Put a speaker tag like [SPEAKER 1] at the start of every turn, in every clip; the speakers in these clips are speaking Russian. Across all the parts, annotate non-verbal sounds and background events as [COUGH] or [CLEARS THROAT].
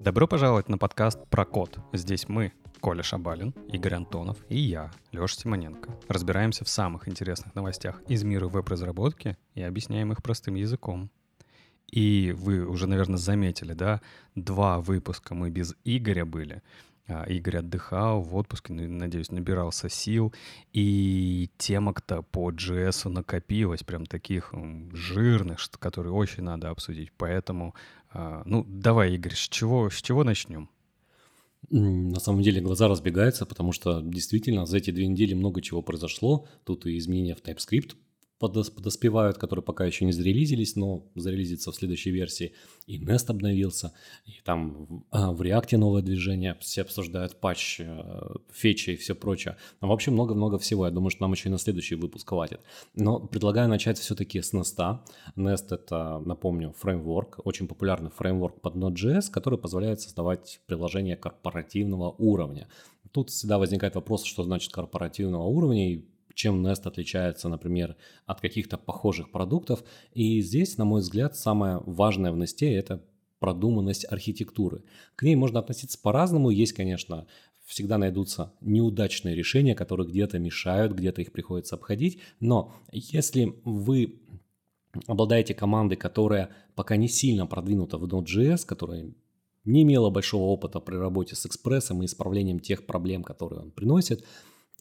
[SPEAKER 1] Добро пожаловать на подкаст про код. Здесь мы, Коля Шабалин, Игорь Антонов и я, Леша Симоненко. Разбираемся в самых интересных новостях из мира веб-разработки и объясняем их простым языком. И вы уже, наверное, заметили, да, два выпуска мы без Игоря были. А, Игорь отдыхал в отпуске, надеюсь, набирался сил. И темок-то по JS накопилось, прям таких жирных, которые очень надо обсудить. Поэтому, а, ну, давай, Игорь, с чего, с чего начнем?
[SPEAKER 2] На самом деле глаза разбегаются, потому что действительно за эти две недели много чего произошло. Тут и изменения в TypeScript подоспевают, которые пока еще не зарелизились, но зарелизится в следующей версии. И Nest обновился, и там а, в React новое движение, все обсуждают патч, э, фечи и все прочее. Ну, в общем, много-много всего. Я думаю, что нам еще и на следующий выпуск хватит. Но предлагаю начать все-таки с Nest. Nest — это, напомню, фреймворк, очень популярный фреймворк под Node.js, который позволяет создавать приложения корпоративного уровня. Тут всегда возникает вопрос, что значит корпоративного уровня, и чем Nest отличается, например, от каких-то похожих продуктов. И здесь, на мой взгляд, самое важное в Nest – это продуманность архитектуры. К ней можно относиться по-разному. Есть, конечно, всегда найдутся неудачные решения, которые где-то мешают, где-то их приходится обходить. Но если вы обладаете командой, которая пока не сильно продвинута в Node.js, которая не имела большого опыта при работе с экспрессом и исправлением тех проблем, которые он приносит,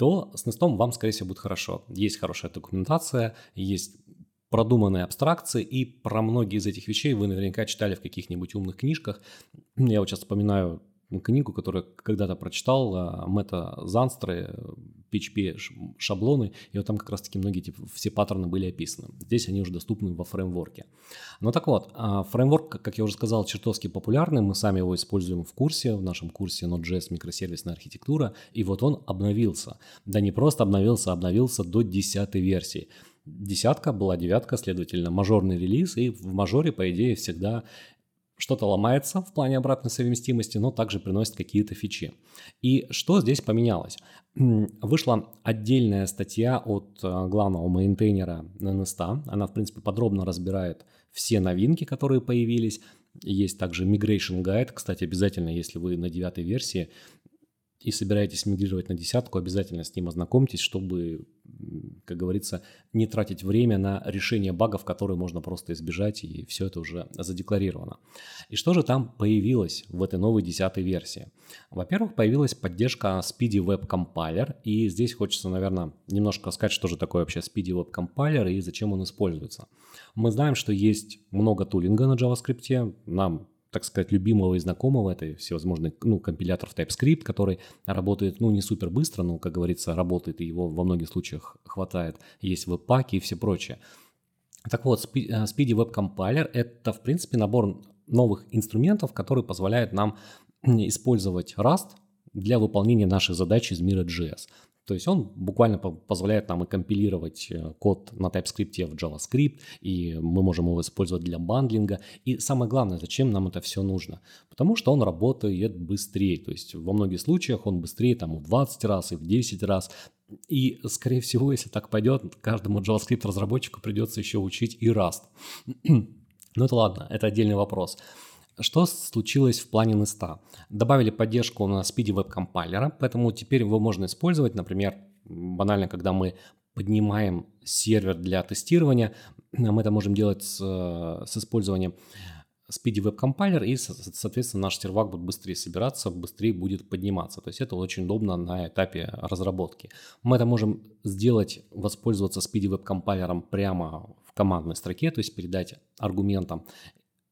[SPEAKER 2] то с Nest вам, скорее всего, будет хорошо. Есть хорошая документация, есть продуманные абстракции, и про многие из этих вещей вы наверняка читали в каких-нибудь умных книжках. Я вот сейчас вспоминаю книгу, которую когда-то прочитал, а, Мэтта Занстры, PHP шаблоны, и вот там как раз-таки многие типа, все паттерны были описаны. Здесь они уже доступны во фреймворке. Ну так вот, а, фреймворк, как я уже сказал, чертовски популярный, мы сами его используем в курсе, в нашем курсе Node.js микросервисная архитектура, и вот он обновился. Да не просто обновился, а обновился до 10 версии. Десятка была девятка, следовательно, мажорный релиз, и в мажоре, по идее, всегда что-то ломается в плане обратной совместимости, но также приносит какие-то фичи. И что здесь поменялось? Вышла отдельная статья от э, главного мейнтейнера NST. Она, в принципе, подробно разбирает все новинки, которые появились. Есть также Migration Guide. Кстати, обязательно, если вы на девятой версии, и собираетесь мигрировать на десятку, обязательно с ним ознакомьтесь, чтобы, как говорится, не тратить время на решение багов, которые можно просто избежать, и все это уже задекларировано. И что же там появилось в этой новой десятой версии? Во-первых, появилась поддержка Speedy Web Compiler, и здесь хочется, наверное, немножко сказать, что же такое вообще Speedy Web Compiler и зачем он используется. Мы знаем, что есть много тулинга на JavaScript, нам так сказать, любимого и знакомого, это всевозможные, ну, компилятор в TypeScript, который работает, ну, не супер быстро, но, как говорится, работает, и его во многих случаях хватает. Есть веб-паки и все прочее. Так вот, э, Speedy Web Compiler – это, в принципе, набор новых инструментов, который позволяет нам использовать Rust для выполнения нашей задачи из мира JS. То есть он буквально позволяет нам и компилировать э, код на TypeScript в JavaScript, и мы можем его использовать для бандлинга. И самое главное, зачем нам это все нужно? Потому что он работает быстрее. То есть во многих случаях он быстрее там в 20 раз и в 10 раз. И, скорее всего, если так пойдет, каждому JavaScript-разработчику придется еще учить и Rust. [CLEARS THROAT] Ну это ладно, это отдельный вопрос. Что случилось в плане Nest? Добавили поддержку на Web Compiler, поэтому теперь его можно использовать, например, банально, когда мы поднимаем сервер для тестирования, мы это можем делать с, с использованием Speedy Web Compiler, и, соответственно, наш сервак будет быстрее собираться, быстрее будет подниматься. То есть это очень удобно на этапе разработки. Мы это можем сделать, воспользоваться Speedy Web Compiler прямо в командной строке, то есть передать аргументам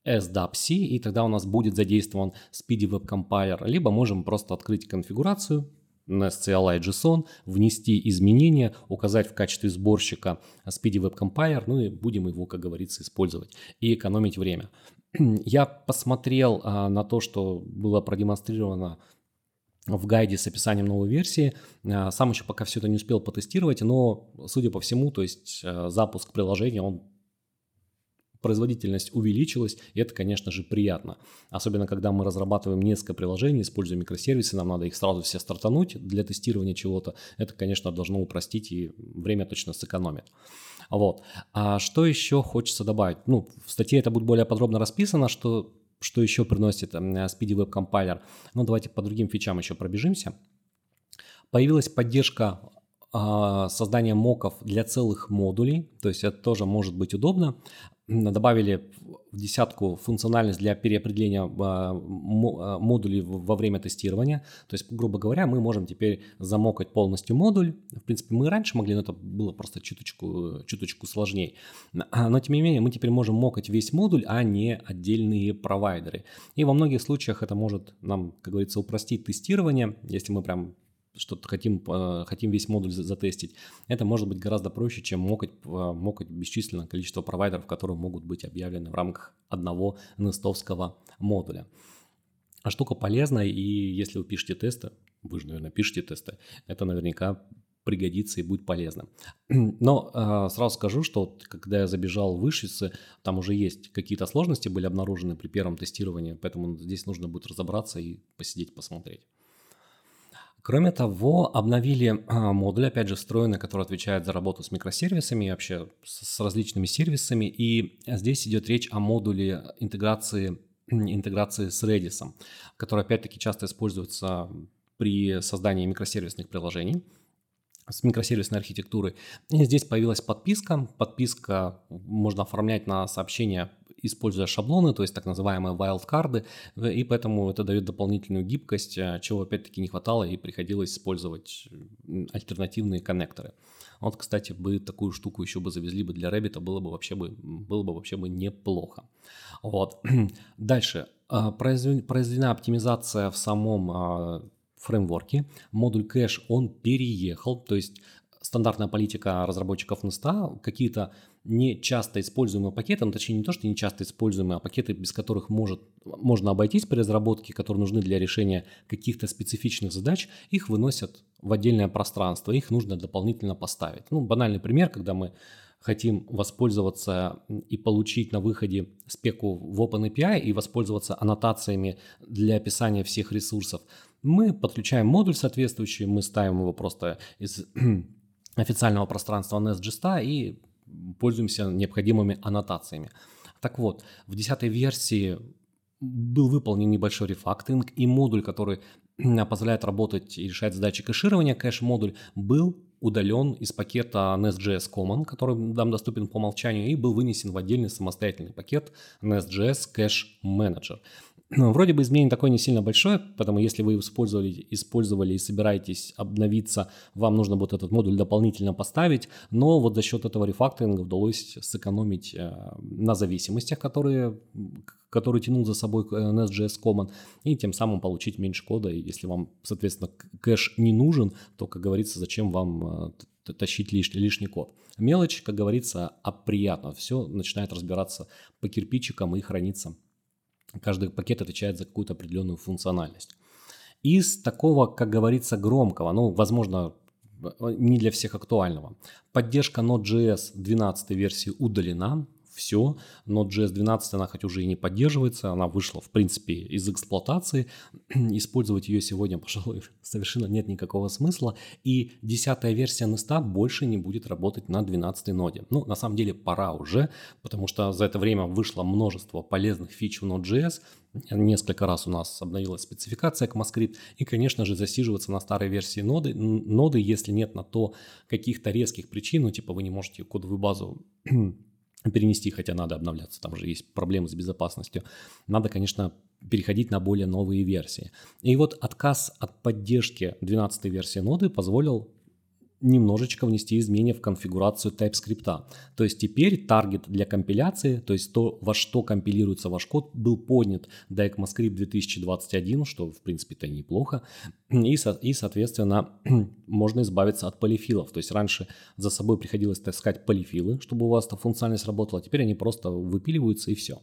[SPEAKER 2] SDAPC, и тогда у нас будет задействован Speedy Web Compiler, либо можем просто открыть конфигурацию, NestCLI JSON, внести изменения, указать в качестве сборщика Speedy Web Compiler, ну и будем его, как говорится, использовать и экономить время. [CLEARS THROAT] Я посмотрел а, на то, что было продемонстрировано в гайде с описанием новой версии. А, сам еще пока все это не успел потестировать, но, судя по всему, то есть а, запуск приложения, он производительность увеличилась, и это, конечно же, приятно. Особенно, когда мы разрабатываем несколько приложений, используя микросервисы, нам надо их сразу все стартануть для тестирования чего-то. Это, конечно, должно упростить и время точно сэкономит. Вот. А что еще хочется добавить? Ну, в статье это будет более подробно расписано, что, что еще приносит Speedy Web Compiler. Ну, давайте по другим фичам еще пробежимся. Появилась поддержка а, создания моков для целых модулей, то есть это тоже может быть удобно добавили в десятку функциональность для переопределения а, а, модулей во время тестирования. То есть, грубо говоря, мы можем теперь замокать полностью модуль. В принципе, мы раньше могли, но это было просто чуточку, чуточку сложнее. Но, тем не менее, мы теперь можем мокать весь модуль, а не отдельные провайдеры. И во многих случаях это может нам, как говорится, упростить тестирование, если мы прям что-то хотим, э, хотим весь модуль затестить, это может быть гораздо проще, чем мокать, э, мокать бесчисленное количество провайдеров, которые могут быть объявлены в рамках одного нестовского модуля. А штука полезная, и если вы пишете тесты, вы же, наверное, пишете тесты, это наверняка пригодится и будет полезно. [CLEARS THROAT] Но э, сразу скажу, что когда я забежал в Вышицы, там уже есть какие-то сложности были обнаружены при первом тестировании, поэтому здесь нужно будет разобраться и посидеть, посмотреть. Кроме того, обновили а, модуль, опять же, встроенный, который отвечает за работу с микросервисами и вообще с различными сервисами. И здесь идет речь о модуле интеграции, [CLEARS THROAT] интеграции с Redis, который, опять-таки, часто используется при создании микросервисных приложений с микросервисной архитектурой. И здесь появилась подписка. Подписка можно оформлять на сообщения используя шаблоны, то есть так называемые wildcard, и поэтому это дает дополнительную гибкость, э, чего опять-таки не хватало, и приходилось использовать альтернативные коннекторы. Вот, кстати, бы такую штуку еще бы завезли бы для Rabbit, было бы вообще бы, было бы вообще бы неплохо. Вот. [CLEARS THROAT] Дальше. Э, произведена оптимизация в самом э, фреймворке. Модуль кэш, он переехал, то есть стандартная политика разработчиков Nest, какие-то не часто используемые пакеты, ну, точнее не то, что не часто используемые, а пакеты, без которых может, можно обойтись при разработке, которые нужны для решения каких-то специфичных задач, их выносят в отдельное пространство, их нужно дополнительно поставить. Ну, банальный пример, когда мы хотим воспользоваться и получить на выходе спеку в OpenAPI и воспользоваться аннотациями для описания всех ресурсов, мы подключаем модуль соответствующий, мы ставим его просто из [CLEARS THROAT] официального пространства NestGista и пользуемся необходимыми аннотациями. Так вот, в десятой версии был выполнен небольшой рефакторинг, и модуль, который [CLEARS THROAT] позволяет работать и решать задачи кэширования, кэш-модуль, был удален из пакета Nest.js Common, который нам доступен по умолчанию, и был вынесен в отдельный самостоятельный пакет Nest.js Cache Manager. Ну, вроде бы изменение такое не сильно большое, потому если вы использовали, использовали и собираетесь обновиться, вам нужно будет этот модуль дополнительно поставить, но вот за счет этого рефакторинга удалось сэкономить э, на зависимостях, которые, которые тянул за собой э, Nest.js Common, и тем самым получить меньше кода. И если вам, соответственно, кэш не нужен, то, как говорится, зачем вам э, тащить лишний, лишний код. Мелочь, как говорится, а приятно. Все начинает разбираться по кирпичикам и храниться Каждый пакет отвечает за какую-то определенную функциональность. Из такого, как говорится, громкого, ну, возможно, не для всех актуального. Поддержка Node.js 12 версии удалена, все. Node.js 12, она хоть уже и не поддерживается, она вышла, в принципе, из эксплуатации. [CLEARS THROAT] Использовать ее сегодня, [LAUGHS] пожалуй, совершенно нет никакого смысла. И десятая версия Nest больше не будет работать на 12 ноде. Ну, на самом деле, пора уже, потому что за это время вышло множество полезных фич в Node.js, Несколько раз у нас обновилась спецификация ECMAScript, и, конечно же, засиживаться на старой версии ноды, ноды, если нет на то каких-то резких причин, ну, типа вы не можете кодовую базу [CLEARS THROAT] перенести, хотя надо обновляться, там же есть проблемы с безопасностью. Надо, конечно, переходить на более новые версии. И вот отказ от поддержки 12 версии ноды позволил немножечко внести изменения в конфигурацию TypeScript. То есть теперь таргет для компиляции, то есть то, во что компилируется ваш код, был поднят до ECMAScript 2021, что в принципе-то неплохо, и, и соответственно [CLEARS THROAT] можно избавиться от полифилов. То есть раньше за собой приходилось таскать полифилы, чтобы у вас эта функциональность работала, теперь они просто выпиливаются и все.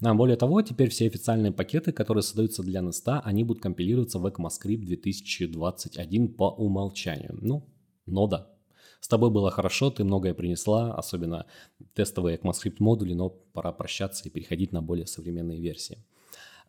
[SPEAKER 2] А более того, теперь все официальные пакеты, которые создаются для Nest, они будут компилироваться в ECMAScript 2021 по умолчанию. Ну, нода. С тобой было хорошо, ты многое принесла, особенно тестовые ECMAScript модули, но пора прощаться и переходить на более современные версии.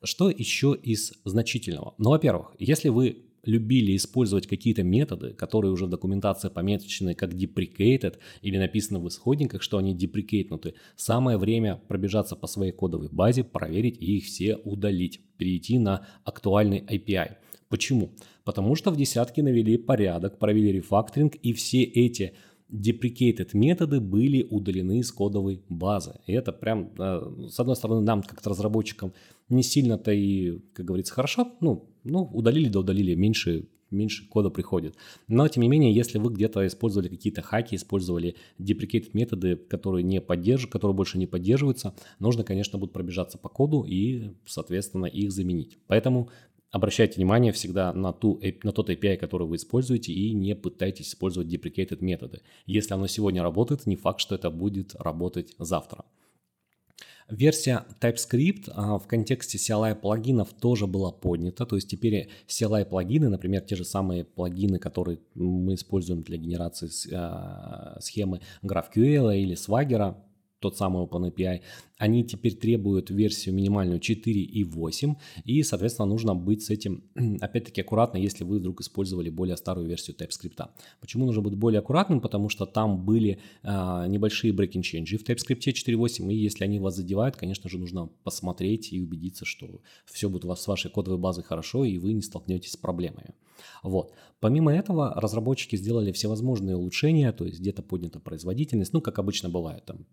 [SPEAKER 2] Что еще из значительного? Ну, во-первых, если вы любили использовать какие-то методы, которые уже в документации помечены как deprecated или написано в исходниках, что они деприкейтнуты, самое время пробежаться по своей кодовой базе, проверить и их все удалить, перейти на актуальный API. Почему? Потому что в десятке навели порядок, провели рефакторинг, и все эти deprecated методы были удалены из кодовой базы. И это прям, э, с одной стороны, нам, как разработчикам, не сильно-то и, как говорится, хорошо. Ну, ну удалили да удалили, меньше меньше кода приходит. Но, тем не менее, если вы где-то использовали какие-то хаки, использовали deprecated методы, которые, не поддерживают, которые больше не поддерживаются, нужно, конечно, будет пробежаться по коду и, соответственно, их заменить. Поэтому обращайте внимание всегда на, ту, на тот API, который вы используете, и не пытайтесь использовать deprecated методы. Если оно сегодня работает, не факт, что это будет работать завтра. Версия TypeScript а, в контексте CLI плагинов тоже была поднята, то есть теперь CLI плагины, например, те же самые плагины, которые мы используем для генерации а, схемы GraphQL или Swagger, тот самый OpenAPI, они теперь требуют версию минимальную 4 и 8, и, соответственно, нужно быть с этим, [CLEARS THROAT] опять-таки, аккуратно, если вы вдруг использовали более старую версию TypeScript. Почему нужно быть более аккуратным? Потому что там были а, небольшие breaking changes в TypeScript 4.8, и если они вас задевают, конечно же, нужно посмотреть и убедиться, что все будет у вас с вашей кодовой базой хорошо, и вы не столкнетесь с проблемами. Вот. Помимо этого, разработчики сделали всевозможные улучшения, то есть где-то поднята производительность, ну, как обычно бывает, там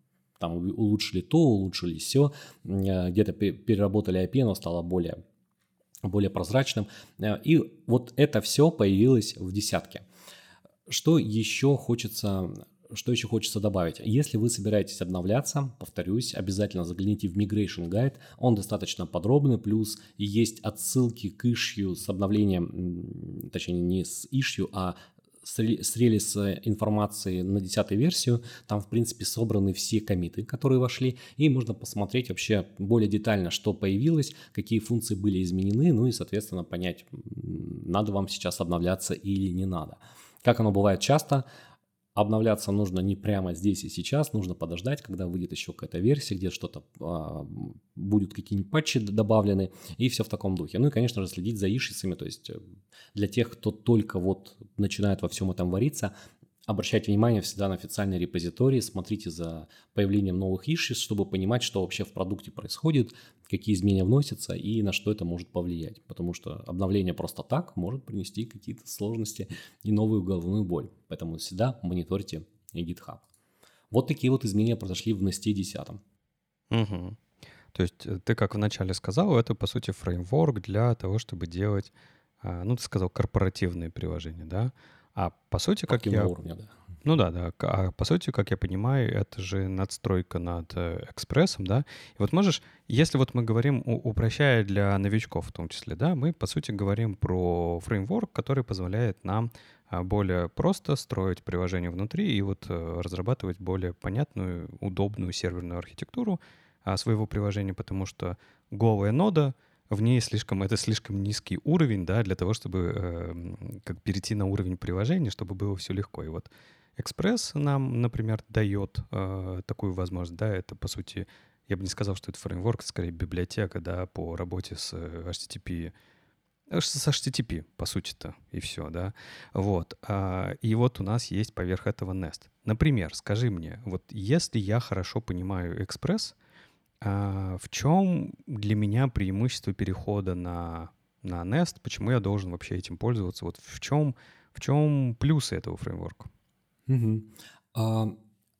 [SPEAKER 2] там улучшили то, улучшили все, э, где-то переработали IP, оно стало более, более прозрачным. Э, и вот это все появилось в десятке. Что еще хочется что еще хочется добавить? Если вы собираетесь обновляться, повторюсь, обязательно загляните в Migration Guide. Он достаточно подробный, плюс есть отсылки к issue с обновлением, точнее не с issue, а с релиз информации на 10 версию. Там, в принципе, собраны все комиты, которые вошли, и можно посмотреть вообще более детально, что появилось, какие функции были изменены, ну и, соответственно, понять, надо вам сейчас обновляться или не надо. Как оно бывает часто, Обновляться нужно не прямо здесь и сейчас, нужно подождать, когда выйдет еще какая-то версия, где что-то а, будут какие-нибудь патчи добавлены, и все в таком духе. Ну и, конечно же, следить за ишицами, то есть э, для тех, кто только вот начинает во всем этом вариться, Обращайте внимание всегда на официальные репозитории, смотрите за появлением новых issues, чтобы понимать, что вообще в продукте происходит, какие изменения вносятся и на что это может повлиять. Потому что обновление просто так может принести какие-то сложности и новую головную боль. Поэтому всегда мониторьте GitHub. Вот такие вот изменения произошли в Nest 10.
[SPEAKER 1] Угу. То есть э, ты, как вначале сказал, это, по сути, фреймворк для того, чтобы делать, а, ну, ты сказал, корпоративные приложения, да? А по сути, как я... уровня, да. Ну да, да. А по сути, как я понимаю, это же надстройка над э, экспрессом, да. И вот можешь, если вот мы говорим, упрощая для новичков в том числе, да, мы по сути говорим про фреймворк, который позволяет нам а, более просто строить приложение внутри и вот э, разрабатывать более понятную, удобную серверную архитектуру а, своего приложения, потому что голая нода — в ней слишком, это слишком низкий уровень, да, для того, чтобы э, как перейти на уровень приложения, чтобы было все легко. И вот Express нам, например, дает э, такую возможность, да, это по сути, я бы не сказал, что это фреймворк, скорее библиотека, да, по работе с э, HTTP, э, с HTTP, по сути-то, и все, да. Вот. А, и вот у нас есть поверх этого Nest. Например, скажи мне, вот если я хорошо понимаю Express, а, в чем для меня преимущество перехода на, на Nest? Почему я должен вообще этим пользоваться? Вот в чем, в чем плюсы этого фреймворка?
[SPEAKER 2] Угу.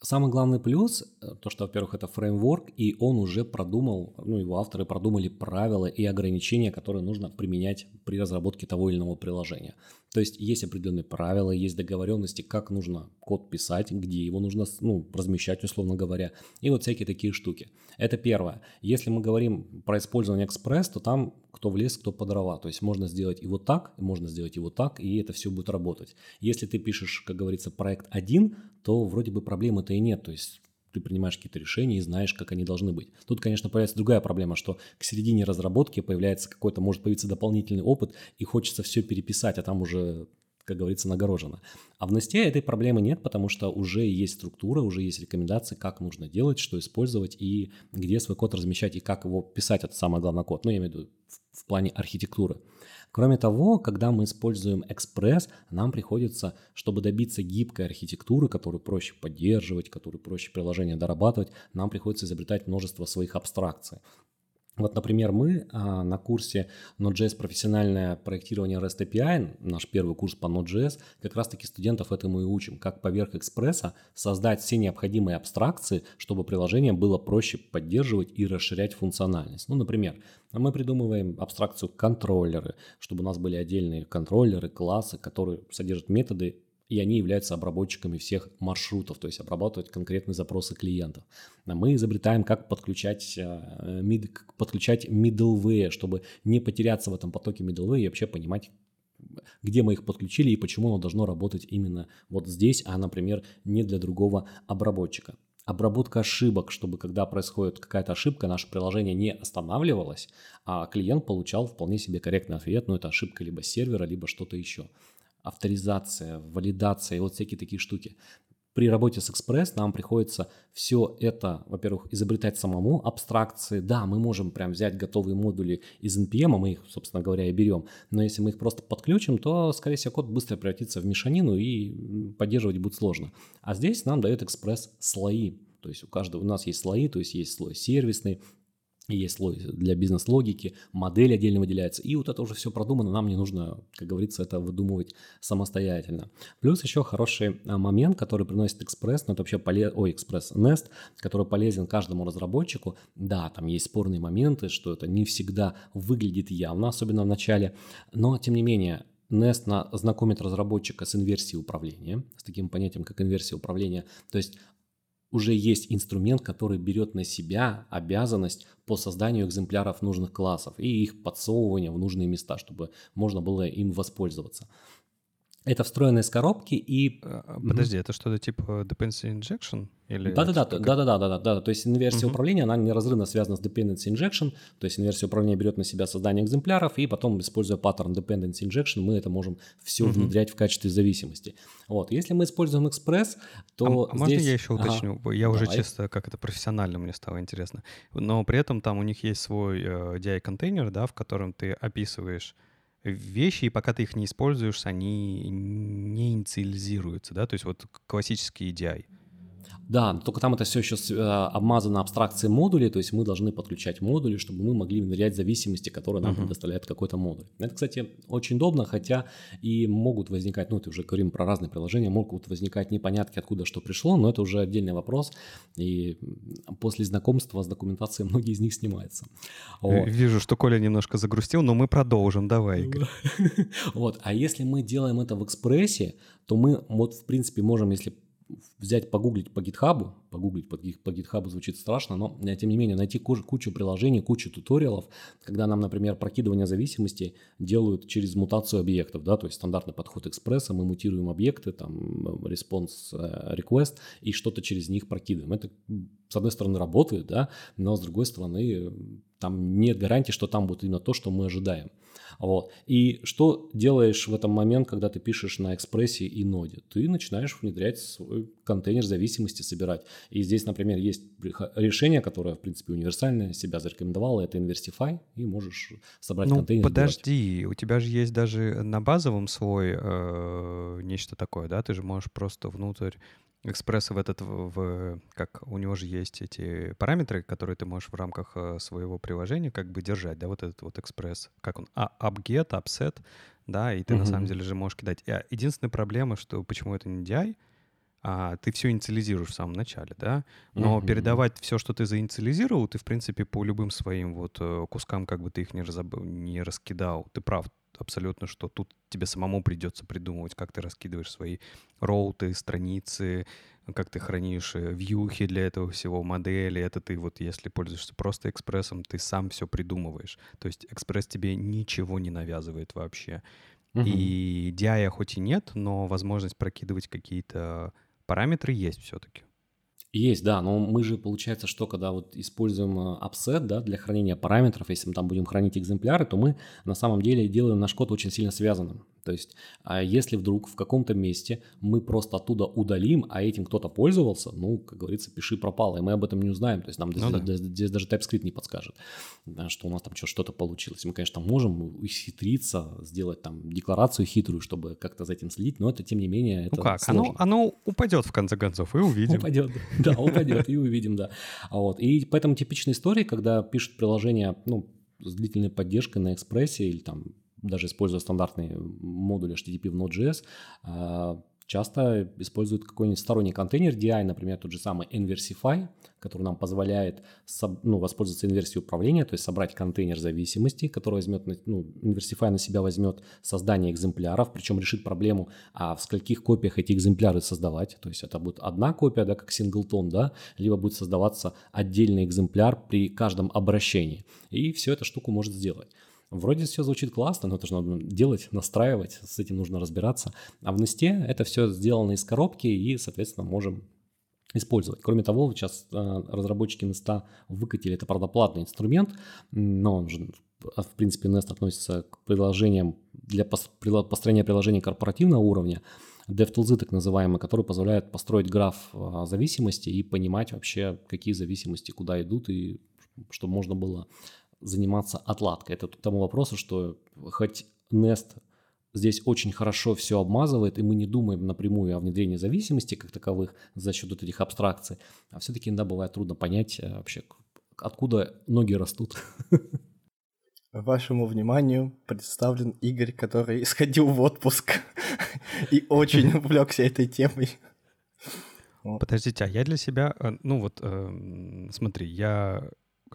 [SPEAKER 2] Самый главный плюс, э, то, что, во-первых, это фреймворк, и он уже продумал, ну, его авторы продумали правила и ограничения, которые нужно применять при разработке того или иного приложения. То есть есть определенные правила, есть договоренности, как нужно код писать, где его нужно ну, размещать, условно говоря, и вот всякие такие штуки. Это первое. Если мы говорим про использование Express, то там кто в лес, кто по дрова. То есть можно сделать и вот так, и можно сделать и вот так, и это все будет работать. Если ты пишешь, как говорится, проект один, то вроде бы проблемы-то и нет. То есть ты принимаешь какие-то решения и знаешь, как они должны быть. Тут, конечно, появляется другая проблема, что к середине разработки появляется какой-то, может появиться дополнительный опыт, и хочется все переписать, а там уже как говорится, нагорожено. А в Nest этой проблемы нет, потому что уже есть структура, уже есть рекомендации, как нужно делать, что использовать и где свой код размещать и как его писать, это самый главный код. Ну, я имею в виду в, в плане архитектуры. Кроме того, когда мы используем Express, нам приходится, чтобы добиться гибкой архитектуры, которую проще поддерживать, которую проще приложение дорабатывать, нам приходится изобретать множество своих абстракций. Вот, например, мы а, на курсе Node.js профессиональное проектирование REST API, наш первый курс по Node.js, как раз-таки студентов этому и учим, как поверх экспресса создать все необходимые абстракции, чтобы приложение было проще поддерживать и расширять функциональность. Ну, например, мы придумываем абстракцию контроллеры, чтобы у нас были отдельные контроллеры, классы, которые содержат методы и они являются обработчиками всех маршрутов, то есть обрабатывать конкретные запросы клиентов. Мы изобретаем, как подключать, э, mid, подключать middleware, чтобы не потеряться в этом потоке middleware и вообще понимать, где мы их подключили и почему оно должно работать именно вот здесь, а, например, не для другого обработчика. Обработка ошибок, чтобы когда происходит какая-то ошибка, наше приложение не останавливалось, а клиент получал вполне себе корректный ответ, ну это ошибка либо сервера, либо что-то еще авторизация, валидация и вот всякие такие штуки. При работе с Express нам приходится все это, во-первых, изобретать самому, абстракции. Да, мы можем прям взять готовые модули из NPM, а мы их, собственно говоря, и берем. Но если мы их просто подключим, то, скорее всего, код быстро превратится в мешанину и поддерживать будет сложно. А здесь нам дает Express слои. То есть у каждого у нас есть слои, то есть есть слой сервисный, есть для бизнес-логики, модель отдельно выделяется, и вот это уже все продумано, нам не нужно, как говорится, это выдумывать самостоятельно. Плюс еще хороший а, момент, который приносит Express, ну это вообще полез... ой, Express Nest, который полезен каждому разработчику. Да, там есть спорные моменты, что это не всегда выглядит явно, особенно в начале, но тем не менее Nest знакомит разработчика с инверсией управления, с таким понятием, как инверсия управления. То есть уже есть инструмент, который берет на себя обязанность по созданию экземпляров нужных классов и их подсовывания в нужные места, чтобы можно было им воспользоваться. Это встроенные из коробки и...
[SPEAKER 1] А, а, подожди, mm-hmm. это что-то типа dependency injection?
[SPEAKER 2] Да-да-да, да-да-да, да. То есть инверсия mm-hmm. управления, она неразрывно связана с dependency injection, то есть инверсия управления берет на себя создание экземпляров, и потом, используя паттерн dependency injection, мы это можем все mm-hmm. внедрять в качестве зависимости. Вот, если мы используем Express, то
[SPEAKER 1] а, здесь... можно я еще уточню? Ага. Я уже чисто, как это профессионально мне стало интересно. Но при этом там у них есть свой э, DI-контейнер, да, в котором ты описываешь вещи, и пока ты их не используешь, они не инициализируются, да, то есть вот классический EDI.
[SPEAKER 2] Да, только там это все еще э, обмазано абстракцией модулей, то есть мы должны подключать модули, чтобы мы могли внедрять зависимости, которые нам uh-huh. предоставляет какой-то модуль. Это, кстати, очень удобно, хотя и могут возникать, ну, это уже говорим про разные приложения, могут возникать непонятки, откуда что пришло, но это уже отдельный вопрос, и после знакомства с документацией [LAUGHS] многие из них снимаются.
[SPEAKER 1] Вот. Вижу, что Коля немножко загрустил, но мы продолжим, давай, Игорь. [LAUGHS]
[SPEAKER 2] Вот, а если мы делаем это в экспрессе, то мы вот, в принципе, можем, если взять, погуглить по гитхабу, погуглить по, по гитхабу звучит страшно, но э, тем не менее найти кучу приложений, кучу туториалов, когда нам, например, прокидывание зависимости делают через мутацию объектов, да, то есть стандартный подход экспресса, мы мутируем объекты, там, response э, request, и что-то через них прокидываем. Это, с одной стороны, работает, да, но с другой стороны, там нет гарантии, что там будет именно то, что мы ожидаем. Вот. И что делаешь в этом момент, когда ты пишешь на экспрессе и ноде? Ты начинаешь внедрять свой контейнер зависимости, собирать. И здесь, например, есть решение, которое, в принципе, универсальное, себя зарекомендовало, это Inversify, и можешь собрать
[SPEAKER 1] ну,
[SPEAKER 2] контейнер.
[SPEAKER 1] подожди, сбивать. у тебя же есть даже на базовом свой э, нечто такое, да? Ты же можешь просто внутрь экспресса в этот, в, как у него же есть эти параметры, которые ты можешь в рамках э, своего приложения как бы держать, да, вот этот вот экспресс, как он, а, upget, upset, да, и ты uh-huh. на самом деле же можешь кидать. А единственная проблема, что почему это не DI, а, ты все инициализируешь в самом начале, да, но uh-huh. передавать все, что ты заинициализировал, ты, в принципе, по любым своим вот э, кускам, как бы ты их не, разоб... не раскидал, ты прав, абсолютно, что тут тебе самому придется придумывать, как ты раскидываешь свои роуты, страницы, как ты хранишь э, вьюхи для этого всего, модели. Это ты вот, если пользуешься просто экспрессом, ты сам все придумываешь. То есть экспресс тебе ничего не навязывает вообще. Угу. И DI хоть и нет, но возможность прокидывать какие-то параметры есть все-таки.
[SPEAKER 2] Есть, да, но мы же, получается, что когда вот используем upset, э, да, для хранения параметров, если мы там будем хранить экземпляры, то мы на самом деле делаем наш код очень сильно связанным. То есть, а если вдруг в каком-то месте мы просто оттуда удалим, а этим кто-то пользовался, ну, как говорится, пиши пропало, и мы об этом не узнаем. То есть нам ну, здесь, да. здесь даже TypeScript не подскажет, что у нас там что-то получилось. Мы, конечно, можем исхитриться, сделать там декларацию хитрую, чтобы как-то за этим следить, но это, тем не менее, это
[SPEAKER 1] Ну как, оно, оно упадет в конце концов, и увидим.
[SPEAKER 2] Упадет, да, упадет, и увидим, да. Вот. И поэтому типичная история, когда пишут приложение, ну, с длительной поддержкой на экспрессе или там даже используя стандартные модули HTTP в Node.js, а, часто используют какой-нибудь сторонний контейнер DI, например, тот же самый Inversify, который нам позволяет ну, воспользоваться инверсией управления, то есть собрать контейнер зависимости, который возьмет, ну, Inversify на себя возьмет создание экземпляров, причем решит проблему, а в скольких копиях эти экземпляры создавать. То есть это будет одна копия, да, как синглтон, да, либо будет создаваться отдельный экземпляр при каждом обращении. И все эту штуку может сделать. Вроде все звучит классно, но это же надо делать, настраивать, с этим нужно разбираться. А в Nest это все сделано из коробки и, соответственно, можем использовать. Кроме того, сейчас э, разработчики Nest выкатили, это, правда, платный инструмент, но он же, в принципе, Nest относится к приложениям для построения приложений корпоративного уровня, DevTools так называемые, которые позволяют построить граф э, зависимости и понимать вообще, какие зависимости куда идут, и чтобы можно было заниматься отладкой. Это к тому вопросу, что хоть Nest здесь очень хорошо все обмазывает, и мы не думаем напрямую о внедрении зависимости как таковых за счет вот этих абстракций, а все-таки иногда бывает трудно понять э, вообще, откуда ноги растут.
[SPEAKER 3] Вашему вниманию представлен Игорь, который сходил в отпуск и очень увлекся этой темой.
[SPEAKER 1] Подождите, а я для себя, э, ну вот, э, смотри, я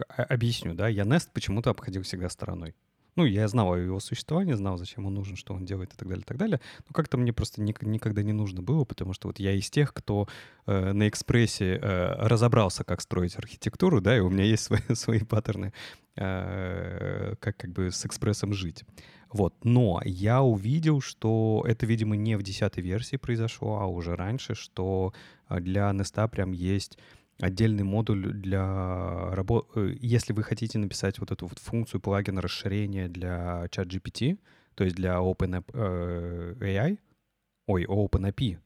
[SPEAKER 1] объясню, да, я Nest почему-то обходил всегда стороной. Ну, я знал о его существовании, знал, зачем он нужен, что он делает и так далее, и так далее. Но как-то мне просто ни, никогда не нужно было, потому что вот я из тех, кто э, на экспрессе э, разобрался, как строить архитектуру, да, и у меня есть [LAUGHS] свои, свои паттерны, э, как как бы с экспрессом жить. Вот. Но я увидел, что это, видимо, не в десятой версии произошло, а уже раньше, что э, для Nest прям есть отдельный модуль для работы. Э, если вы хотите написать вот эту вот функцию плагина расширения для ChatGPT, то есть для OpenAI, э, ой, OpenAPI,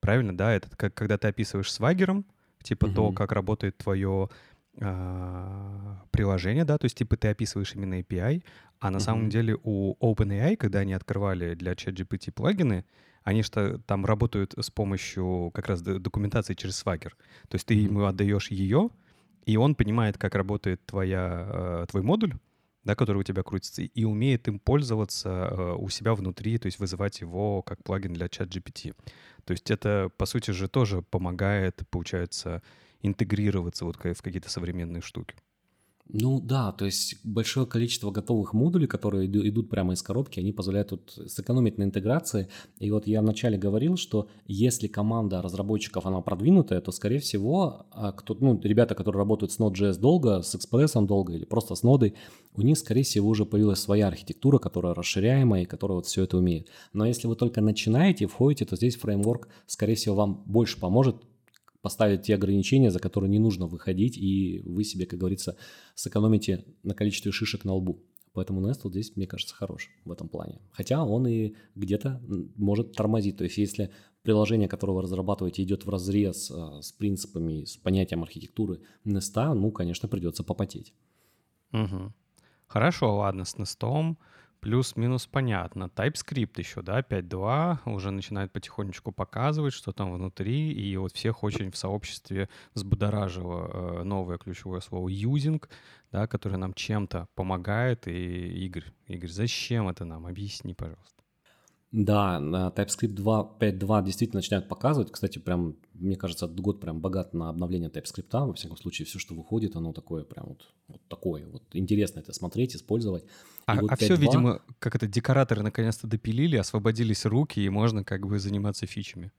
[SPEAKER 1] правильно, да? Это как, когда ты описываешь свагером, типа mm-hmm. то, как работает твое э, приложение, да, то есть типа ты описываешь именно API, а на mm-hmm. самом деле у OpenAI, когда они открывали для ChatGPT плагины, они что там работают с помощью как раз документации через Swagger. То есть ты ему отдаешь ее, и он понимает, как работает твоя, э, твой модуль, да, который у тебя крутится, и умеет им пользоваться э, у себя внутри, то есть вызывать его как плагин для чат GPT. То есть это, по сути же, тоже помогает, получается, интегрироваться вот в какие-то современные штуки.
[SPEAKER 2] Ну да, то есть большое количество готовых модулей, которые идут прямо из коробки, они позволяют тут сэкономить на интеграции. И вот я вначале говорил, что если команда разработчиков, она продвинутая, то, скорее всего, а, кто, ну, ребята, которые работают с Node.js долго, с Express долго или просто с нодой, у них, скорее всего, уже появилась своя архитектура, которая расширяемая и которая вот все это умеет. Но если вы только начинаете, входите, то здесь фреймворк, скорее всего, вам больше поможет поставить те ограничения, за которые не нужно выходить, и вы себе, как говорится, сэкономите на количестве шишек на лбу. Поэтому Nest вот здесь, мне кажется, хорош в этом плане. Хотя он и где-то может тормозить. То есть если приложение, которое вы разрабатываете, идет в разрез а, с принципами, с понятием архитектуры Nest, ну, конечно, придется попотеть.
[SPEAKER 1] Угу. Хорошо, ладно, с Nest Плюс-минус понятно. TypeScript еще, да, 5.2 уже начинает потихонечку показывать, что там внутри, и вот всех очень в сообществе взбудоражило э, новое ключевое слово using, да, которое нам чем-то помогает. И Игорь, Игорь, зачем это нам? Объясни, пожалуйста.
[SPEAKER 2] Да, TypeScript 2.5.2 действительно начинают показывать. Кстати, прям, мне кажется, этот год прям богат на обновление TypeScript. Во всяком случае, все, что выходит, оно такое прям вот, вот такое. Вот интересно это смотреть, использовать.
[SPEAKER 1] А, вот а все, видимо, как это, декораторы наконец-то допилили, освободились руки, и можно как бы заниматься фичами.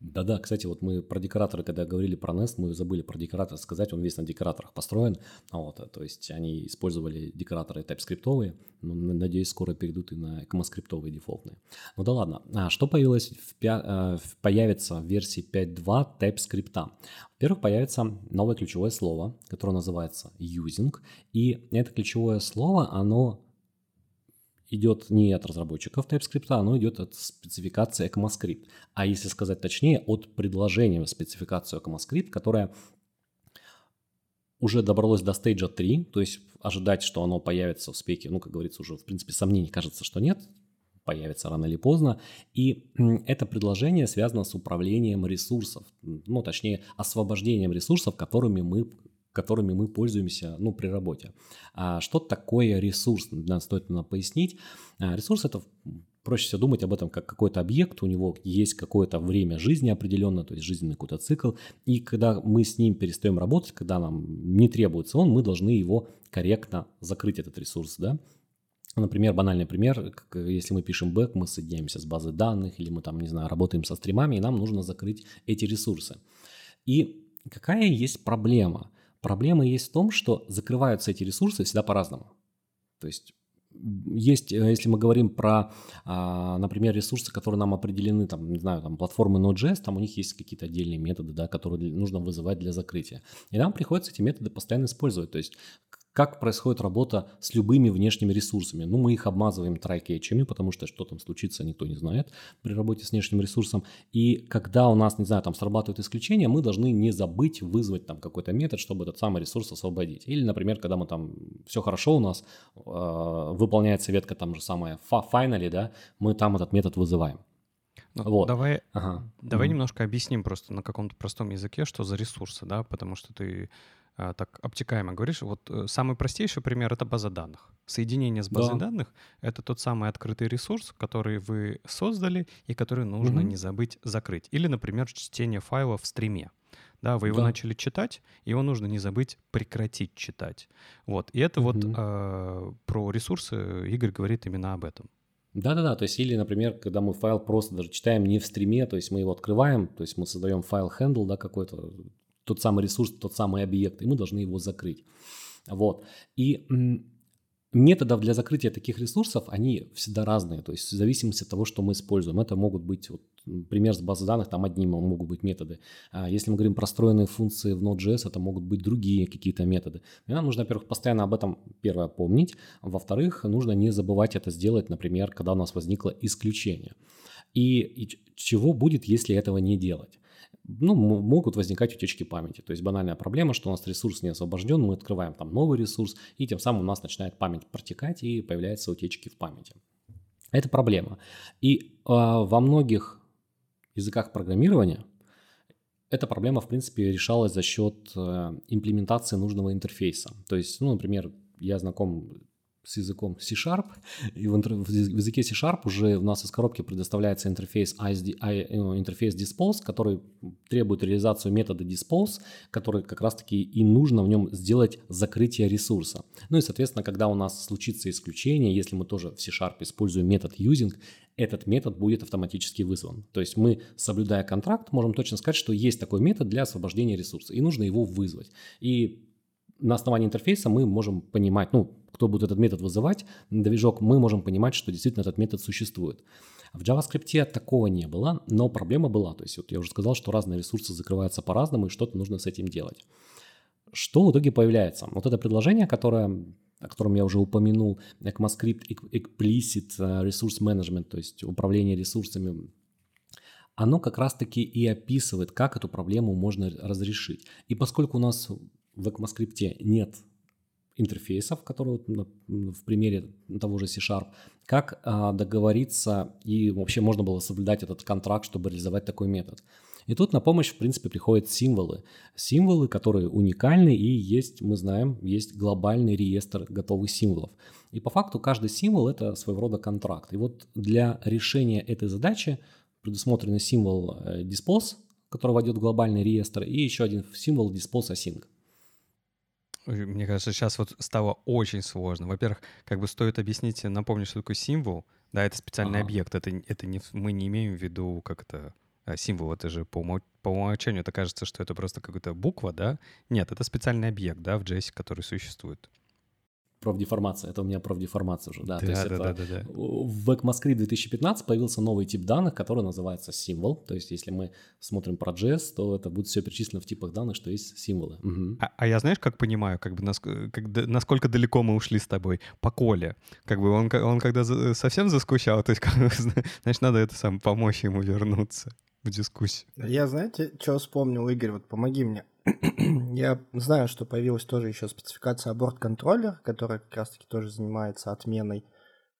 [SPEAKER 2] Да-да, кстати, вот мы про декораторы, когда говорили про Nest, мы забыли про декоратор сказать, он весь на декораторах построен, вот, то есть они использовали декораторы TypeScript, но, надеюсь, скоро перейдут и на ECMAScript дефолтные. Ну да ладно, а что появилось в, э, появится в версии 5.2 TypeScript? Во-первых, появится новое ключевое слово, которое называется using, и это ключевое слово, оно идет не от разработчиков TypeScript, оно идет от спецификации ECMAScript. А если сказать точнее, от предложения в спецификацию ECMAScript, которая уже добралось до стейджа 3, то есть ожидать, что оно появится в спеке, ну, как говорится, уже, в принципе, сомнений кажется, что нет, появится рано или поздно. И это предложение связано с управлением ресурсов, ну, точнее, освобождением ресурсов, которыми мы которыми мы пользуемся ну, при работе. А что такое ресурс? Надо стоит нам пояснить. А, ресурс – это проще всего думать об этом как какой-то объект, у него есть какое-то время жизни определенно, то есть жизненный какой-то цикл, и когда мы с ним перестаем работать, когда нам не требуется он, мы должны его корректно закрыть, этот ресурс, да, Например, банальный пример, как если мы пишем бэк, мы соединяемся с базой данных, или мы там, не знаю, работаем со стримами, и нам нужно закрыть эти ресурсы. И какая есть проблема? Проблема есть в том, что закрываются эти ресурсы всегда по-разному. То есть есть, э, если мы говорим про, а, например, ресурсы, которые нам определены, там, не знаю, там, платформы Node.js, там у них есть какие-то отдельные методы, да, которые нужно вызывать для закрытия. И нам приходится эти методы постоянно использовать. То есть как происходит работа с любыми внешними ресурсами? Ну, мы их обмазываем трайкетчами, потому что что там случится, никто не знает при работе с внешним ресурсом. И когда у нас, не знаю, там срабатывают исключения, мы должны не забыть вызвать там какой-то метод, чтобы этот самый ресурс освободить. Или, например, когда мы там, все хорошо у нас, э, выполняется ветка там же самая finally, да, мы там этот метод вызываем.
[SPEAKER 1] Ну, вот. Давай, ага. давай mm-hmm. немножко объясним просто на каком-то простом языке, что за ресурсы, да, потому что ты так обтекаемо говоришь, вот э, самый простейший пример — это база данных. Соединение с базой да. данных — это тот самый открытый ресурс, который вы создали и который нужно угу. не забыть закрыть. Или, например, чтение файла в стриме. Да, вы его да. начали читать, его нужно не забыть прекратить читать. Вот. И это угу. вот э, про ресурсы Игорь говорит именно об этом.
[SPEAKER 2] Да-да-да, то есть или, например, когда мы файл просто даже читаем не в стриме, то есть мы его открываем, то есть мы создаем файл handle, да, какой-то, тот самый ресурс, тот самый объект, и мы должны его закрыть. Вот. И методов для закрытия таких ресурсов, они всегда разные, то есть в зависимости от того, что мы используем. Это могут быть, вот, пример с базы данных, там одни могут быть методы. А если мы говорим про встроенные функции в Node.js, это могут быть другие какие-то методы. И нам нужно, во-первых, постоянно об этом, первое, помнить. Во-вторых, нужно не забывать это сделать, например, когда у нас возникло исключение. И, и чего будет, если этого не делать? Ну, могут возникать утечки памяти. То есть банальная проблема, что у нас ресурс не освобожден, мы открываем там новый ресурс, и тем самым у нас начинает память протекать, и появляются утечки в памяти. Это проблема. И э, во многих языках программирования эта проблема, в принципе, решалась за счет э, имплементации нужного интерфейса. То есть, ну, например, я знаком с языком C-Sharp, и в, интер... в языке C-Sharp уже у нас из коробки предоставляется интерфейс, ISD, э, интерфейс dispose, который требует реализацию метода dispose, который как раз-таки и нужно в нем сделать закрытие ресурса. Ну и, соответственно, когда у нас случится исключение, если мы тоже в C-Sharp используем метод using, этот метод будет автоматически вызван. То есть мы, соблюдая контракт, можем точно сказать, что есть такой метод для освобождения ресурса, и нужно его вызвать. И на основании интерфейса мы можем понимать, ну, кто будет этот метод вызывать, движок, мы можем понимать, что действительно этот метод существует. В JavaScript такого не было, но проблема была. То есть вот я уже сказал, что разные ресурсы закрываются по-разному, и что-то нужно с этим делать. Что в итоге появляется? Вот это предложение, которое, о котором я уже упомянул, ECMAScript Explicit Resource Management, то есть управление ресурсами, оно как раз-таки и описывает, как эту проблему можно разрешить. И поскольку у нас в ECMAScript нет интерфейсов, которые в примере того же C-Sharp, как а, договориться и вообще можно было соблюдать этот контракт, чтобы реализовать такой метод. И тут на помощь, в принципе, приходят символы. Символы, которые уникальны и есть, мы знаем, есть глобальный реестр готовых символов. И по факту каждый символ – это своего рода контракт. И вот для решения этой задачи предусмотрен символ э, dispose, который войдет в глобальный реестр, и еще один символ dispose async.
[SPEAKER 1] Мне кажется, сейчас вот стало очень сложно. Во-первых, как бы стоит объяснить, напомнить, что такое символ. Да, это специальный ага. объект. Это, это не, мы не имеем в виду как это а, символ. Это же по, умол... по умолчанию это кажется, что это просто какая-то буква, да? Нет, это специальный объект, да, в JS, который существует.
[SPEAKER 2] Профдеформация. Это у меня профдеформация уже, да.
[SPEAKER 1] Да,
[SPEAKER 2] то есть
[SPEAKER 1] да,
[SPEAKER 2] это
[SPEAKER 1] да, да, да.
[SPEAKER 2] В ECMAScript 2015 появился новый тип данных, который называется символ. То есть если мы смотрим про JS, то это будет все перечислено в типах данных, что есть символы. Мгм.
[SPEAKER 1] А, а я знаешь, как понимаю, как бы наск- как да- насколько далеко мы ушли с тобой? По Коле. Как бы он, он когда за- совсем заскучал, то есть, [LAUGHS] значит, надо это сам помочь ему вернуться в дискуссию.
[SPEAKER 3] Я, знаете, что вспомнил, Игорь, вот помоги мне. [CLEARS THROAT] Я знаю, что появилась тоже еще спецификация аборт-контроллер, которая как раз-таки тоже занимается отменой.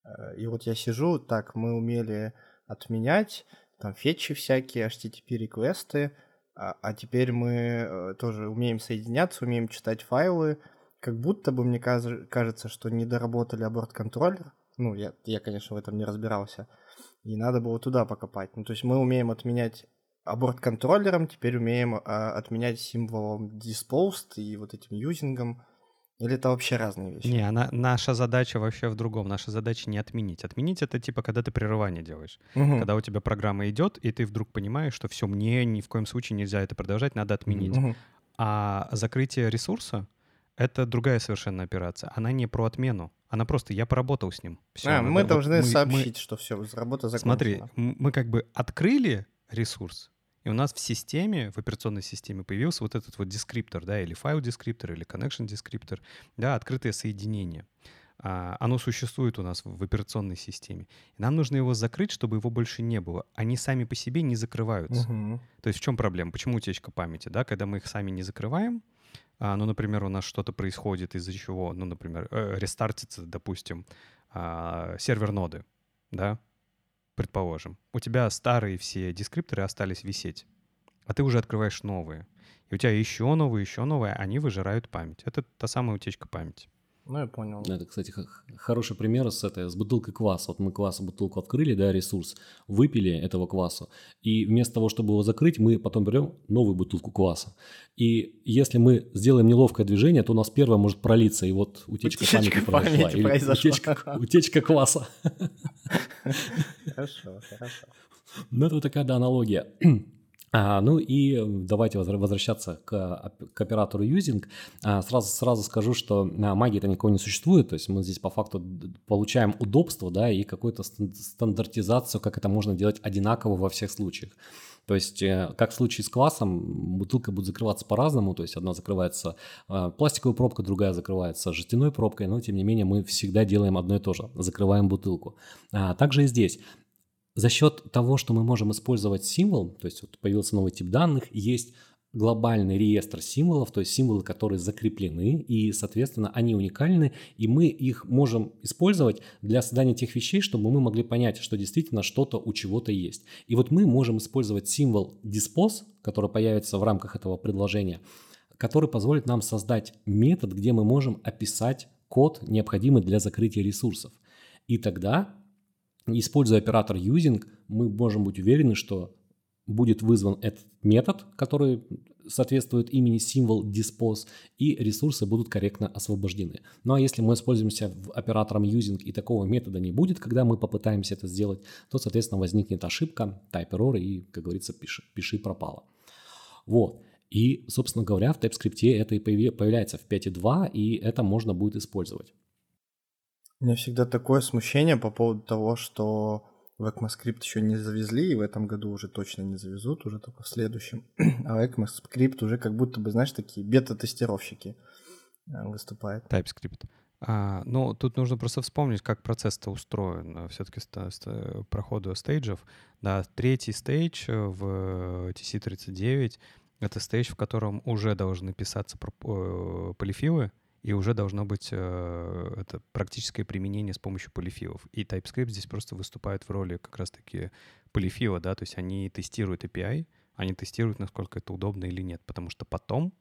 [SPEAKER 3] Э, И вот я сижу, так, мы умели отменять, там фетчи всякие, HTTP-реквесты, а, а теперь мы э, тоже умеем соединяться, умеем читать файлы. Как будто бы мне кажется, что не доработали аборт-контроллер. Ну, я, я, конечно, в этом не разбирался. И надо было туда покопать. Ну, то есть мы умеем отменять аборт-контроллером, теперь умеем а, отменять символом disposed и вот этим юзингом. Или это вообще разные вещи?
[SPEAKER 1] Не, она, наша задача вообще в другом. Наша задача не отменить. Отменить — это типа, когда ты прерывание делаешь.
[SPEAKER 3] Мгм.
[SPEAKER 1] Когда у тебя программа идет, и ты вдруг понимаешь, что все, мне ни в коем случае нельзя это продолжать, надо отменить.
[SPEAKER 3] Мгм.
[SPEAKER 1] А закрытие ресурса — это другая совершенно операция. Она не про отмену. Она просто «я поработал с ним». Всё,
[SPEAKER 3] А,
[SPEAKER 1] надо-
[SPEAKER 3] мы
[SPEAKER 1] вот
[SPEAKER 3] должны
[SPEAKER 1] мы- мы-
[SPEAKER 3] сообщить, что все, работа закончена.
[SPEAKER 1] Смотри, мы как бы открыли ресурс, и у нас в системе, в операционной системе появился вот этот вот дескриптор, да, или файл дескриптор, или connection дескриптор, да, открытое соединение. А, оно существует у нас в, операционной системе. И нам нужно его закрыть, чтобы его больше не было. Они сами по себе не закрываются.
[SPEAKER 3] Мгм.
[SPEAKER 1] То есть в чем проблема? Почему утечка памяти? Да? Когда мы их сами не закрываем, а, ну, например, у нас что-то происходит, из-за чего, ну, например, э, рестартится, допустим, а, сервер ноды, да, предположим. У тебя старые все дескрипторы остались висеть, а ты уже открываешь новые. И у тебя еще новые, еще новые, они выжирают память. Это та самая утечка памяти.
[SPEAKER 3] Ну, я понял.
[SPEAKER 2] Это, кстати, хороший пример с, этой, с бутылкой кваса. Вот мы кваса бутылку открыли, да, ресурс, выпили этого кваса, и вместо того, чтобы его закрыть, мы потом берем новую бутылку кваса. И если мы сделаем неловкое движение, то у нас первое может пролиться, и вот утечка,
[SPEAKER 3] Утечка
[SPEAKER 2] памяти произошла.
[SPEAKER 3] памяти
[SPEAKER 2] или
[SPEAKER 3] произошла.
[SPEAKER 2] Утечка, утечка кваса.
[SPEAKER 3] Хорошо, хорошо.
[SPEAKER 2] Ну, это вот такая, да, аналогия. А, ну и давайте возвращаться к, оп- к оператору using. А, сразу, сразу скажу, что а, магии-то никакой не существует, то есть мы здесь по факту получаем удобство, да, и какую-то стан- стандартизацию, как это можно делать одинаково во всех случаях. То есть, э, как в случае с классом, бутылка будет закрываться по-разному, то есть одна закрывается э, пластиковой пробкой, другая закрывается жестяной пробкой, но тем не менее мы всегда делаем одно и то же, закрываем бутылку. А, также и здесь за счет того, что мы можем использовать символ, то есть вот появился новый тип данных, есть глобальный реестр символов, то есть символы, которые закреплены, и, соответственно, они уникальны, и мы их можем использовать для создания тех вещей, чтобы мы могли понять, что действительно что-то у чего-то есть. И вот мы можем использовать символ dispose, который появится в рамках этого предложения, который позволит нам создать метод, где мы можем описать код, необходимый для закрытия ресурсов. И тогда Используя оператор using, мы можем быть уверены, что будет вызван этот метод, который соответствует имени символ dispose, и ресурсы будут корректно освобождены. Ну а если мы используемся оператором using и такого метода не будет, когда мы попытаемся это сделать, то, соответственно, возникнет ошибка, type error и, как говорится, пиши, пиши пропало. Вот. И, собственно говоря, в TypeScript это и появляется в 5.2, и это можно будет использовать.
[SPEAKER 3] У меня всегда такое смущение по поводу того, что в ECMAScript еще не завезли, и в этом году уже точно не завезут, уже только в следующем. [CLEARS THROAT] А ECMAScript уже как будто бы, знаешь, такие бета-тестировщики э, выступают.
[SPEAKER 1] TypeScript. А, ну, тут нужно просто вспомнить, как процесс-то устроен. Все-таки с проходу стейджев. Да, третий стейдж э, в TC39 — это стейдж, в котором уже должны писаться э, полифилы, и уже должно быть э, это практическое применение с помощью полифилов. И TypeScript здесь просто выступает в роли как раз-таки полифила, да, то есть они тестируют API, они тестируют, насколько это удобно или нет, потому что потом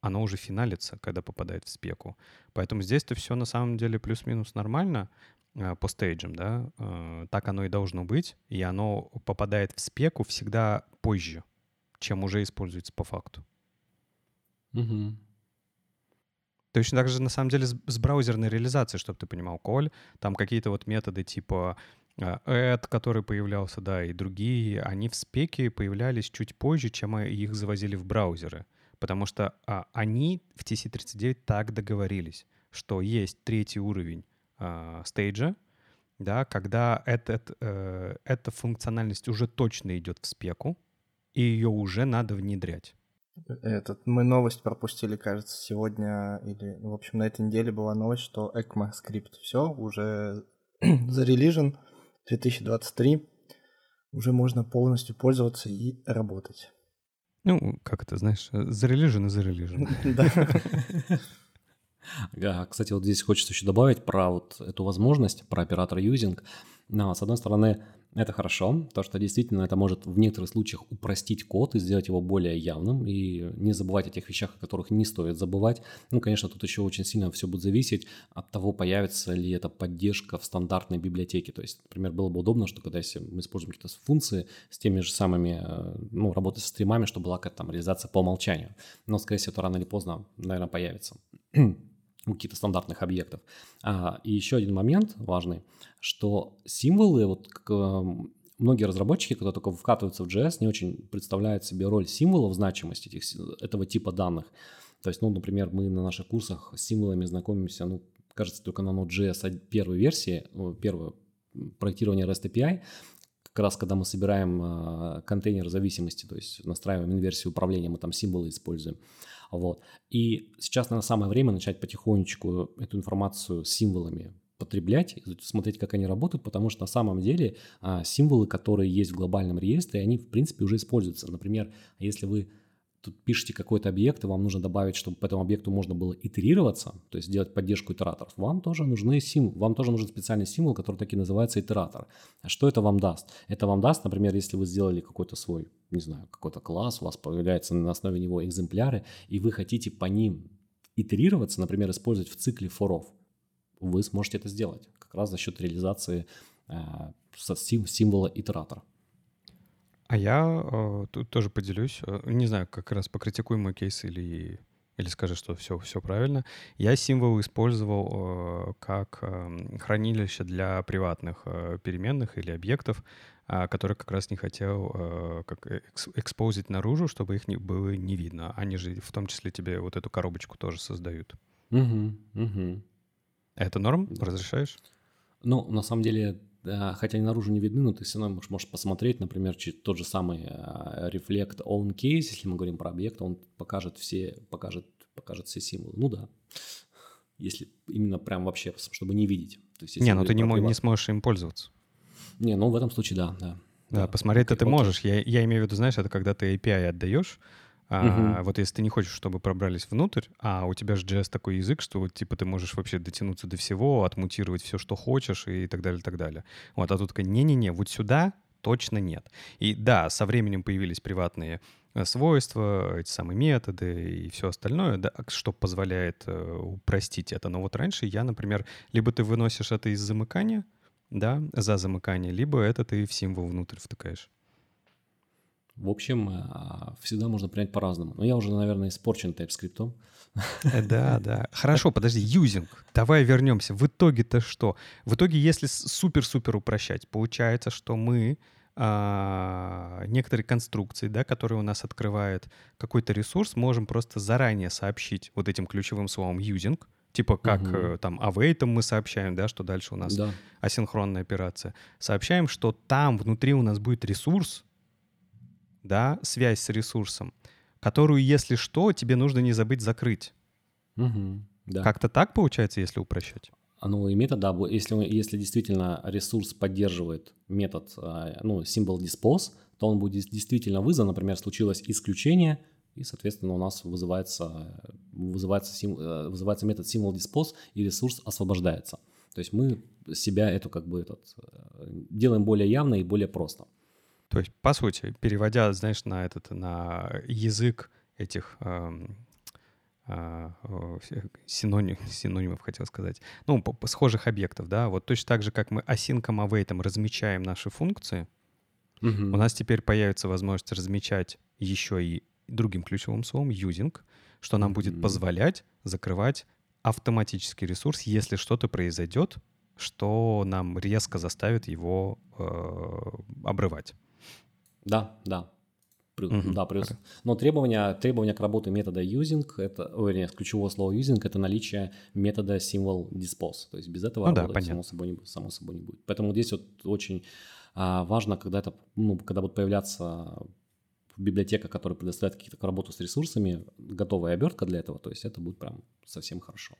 [SPEAKER 1] оно уже финалится, когда попадает в спеку. Поэтому здесь-то все на самом деле плюс-минус нормально э, по стейджам, да, э, так оно и должно быть, и оно попадает в спеку всегда позже, чем уже используется по факту.
[SPEAKER 2] Угу.
[SPEAKER 1] Точно так же, на самом деле, с, с браузерной реализацией, чтобы ты понимал, Коль, там какие-то вот методы типа э, add, который появлялся, да, и другие, они в спеке появлялись чуть позже, чем э, их завозили в браузеры. Потому что а, они в TC39 так договорились, что есть третий уровень э, стейджа, да, когда этот, э, эта функциональность уже точно идет в спеку, и ее уже надо внедрять.
[SPEAKER 3] Этот, мы новость пропустили, кажется, сегодня или, в общем, на этой неделе была новость, что ECMAScript все уже [CLEARS THROAT] зарелижен 2023, уже можно полностью пользоваться и работать.
[SPEAKER 1] Ну, как это, знаешь, зарелижен и зарелижен. [LAUGHS]
[SPEAKER 2] Да. [LAUGHS] Кстати, вот здесь хочется еще добавить про вот эту возможность, про оператор юзинг. С одной стороны, это хорошо, то что действительно это может в некоторых случаях упростить код и сделать его более явным, и не забывать о тех вещах, о которых не стоит забывать. Ну, конечно, тут еще очень сильно все будет зависеть от того, появится ли эта поддержка в стандартной библиотеке. То есть, например, было бы удобно, что когда если мы используем какие-то функции с теми же самыми, э, ну, работать со стримами, чтобы была какая-то там реализация по умолчанию. Но, скорее всего, это рано или поздно, наверное, появится [CLEARS THROAT] у каких-то стандартных объектов. А, и еще один момент важный, что символы, вот как, эм, многие разработчики, когда только вкатываются в JS, не очень представляют себе роль символов значимости этих, этого типа данных. То есть, ну, например, мы на наших курсах с символами знакомимся, ну, кажется, только на Node.js первой версии, ну, первое проектирование REST API, как раз когда мы собираем э, контейнер зависимости, то есть настраиваем инверсию управления, мы там символы используем. Вот. И сейчас, наверное, самое время начать потихонечку эту информацию символами потреблять, смотреть, как они работают, потому что на самом деле а, символы, которые есть в глобальном реестре, они, в принципе, уже используются. Например, если вы тут пишете какой-то объект, и вам нужно добавить, чтобы по этому объекту можно было итерироваться, то есть сделать поддержку итераторов, вам тоже нужны символ, вам тоже нужен специальный символ, который таки называется итератор. А что это вам даст? Это вам даст, например, если вы сделали какой-то свой, не знаю, какой-то класс, у вас появляется на основе него экземпляры, и вы хотите по ним итерироваться, например, использовать в цикле форов, вы сможете это сделать как раз за счет реализации э, символа итератора.
[SPEAKER 1] А я э, тут тоже поделюсь. Э, не знаю, как раз покритикуй мой кейс или, или скажи, что все, все правильно. Я символ использовал э, как э, хранилище для приватных э, переменных или объектов, э, которые как раз не хотел э, как экс, экспозить наружу, чтобы их не, было не видно. Они же в том числе тебе вот эту коробочку тоже создают.
[SPEAKER 2] Угу, угу.
[SPEAKER 1] Это норм? Да. Разрешаешь?
[SPEAKER 2] Ну, на самом деле, хотя они наружу не видны, но ты все равно можешь, можешь посмотреть, например, тот же самый uh, Reflect On Case, если мы говорим про объект, он покажет все, покажет, покажет все символы. Ну да, если именно прям вообще, чтобы не видеть.
[SPEAKER 1] То есть, не, ну ты не, приват... не сможешь им пользоваться.
[SPEAKER 2] Не, ну в этом случае да, да.
[SPEAKER 1] Да, да посмотреть-то ты можешь. Я, я имею в виду, знаешь, это когда ты API отдаешь, а, Вот если ты не хочешь, чтобы пробрались внутрь, а у тебя же JS такой язык, что вот типа ты можешь вообще дотянуться до всего, отмутировать все, что хочешь и так далее, так далее. Вот, а тут такая, не-не-не, вот сюда точно нет. И да, со временем появились приватные э, свойства, эти самые методы и все остальное, да, что позволяет э, упростить это. Но вот раньше я, например, либо ты выносишь это из замыкания, да, за замыкание, либо это ты в символ внутрь втыкаешь.
[SPEAKER 2] В общем, а, всегда можно принять по-разному. Но я уже, наверное, испорчен TypeScript.
[SPEAKER 1] Э, да, да. Хорошо, подожди, юзинг. Давай вернемся. В итоге-то что? В итоге, если супер-супер упрощать, получается, что мы а, некоторые конструкции, да, которые у нас открывает какой-то ресурс, можем просто заранее сообщить вот этим ключевым словом using, типа как угу. там await мы сообщаем, да, что дальше у нас да. асинхронная операция. Сообщаем, что там внутри у нас будет ресурс, да, связь с ресурсом, которую, если что, тебе нужно не забыть закрыть.
[SPEAKER 2] Угу, да.
[SPEAKER 1] Как-то так получается, если упрощать?
[SPEAKER 2] Ну и метод, да, если, если действительно ресурс поддерживает метод, а, ну, symbol dispose, то он будет действительно вызван, например, случилось исключение, и, соответственно, у нас вызывается, вызывается, сим, э, вызывается метод symbol dispose, и ресурс освобождается. То есть мы себя эту как бы этот, э, делаем более явно и более просто.
[SPEAKER 1] То есть, по сути, переводя, знаешь, на этот, на язык этих эм, э, э, синоним, [LAUGHS] синонимов, хотел сказать, ну, по, по схожих объектов, да, вот точно так же, как мы async await размечаем наши функции, угу. у нас теперь появится возможность размечать еще и другим ключевым словом using, что нам будет позволять закрывать автоматический ресурс, если что-то произойдет, что нам резко заставит его э, обрывать.
[SPEAKER 2] Да, да. Угу, да, плюс. Но требования, требования к работе метода using, это, ой, нет, ключевого слова using, это наличие метода символ dispose. То есть без этого
[SPEAKER 1] ну,
[SPEAKER 2] работать
[SPEAKER 1] да,
[SPEAKER 2] само, собой не, само собой не будет. Поэтому здесь вот очень а, важно, когда это, ну, когда будет появляться библиотека, которая предоставляет какие-то работу с ресурсами, готовая обертка для этого, то есть это будет прям совсем хорошо.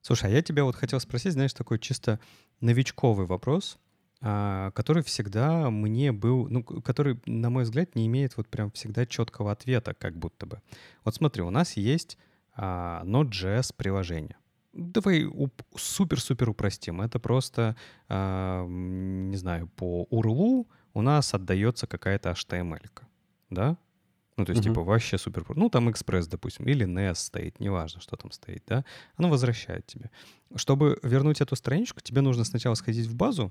[SPEAKER 1] Слушай, а я тебя вот хотел спросить, знаешь, такой чисто новичковый вопрос. А, который всегда мне был, ну, который, на мой взгляд, не имеет вот прям всегда четкого ответа, как будто бы. Вот смотри, у нас есть а, Node.js приложение. Давай супер-супер упростим. Это просто, а, не знаю, по URL у нас отдается какая-то HTML, да? Ну, то есть, uh-huh. типа, вообще супер... Ну, там экспресс, допустим, или NES стоит, неважно, что там стоит, да? Оно возвращает тебе. Чтобы вернуть эту страничку, тебе нужно сначала сходить в базу,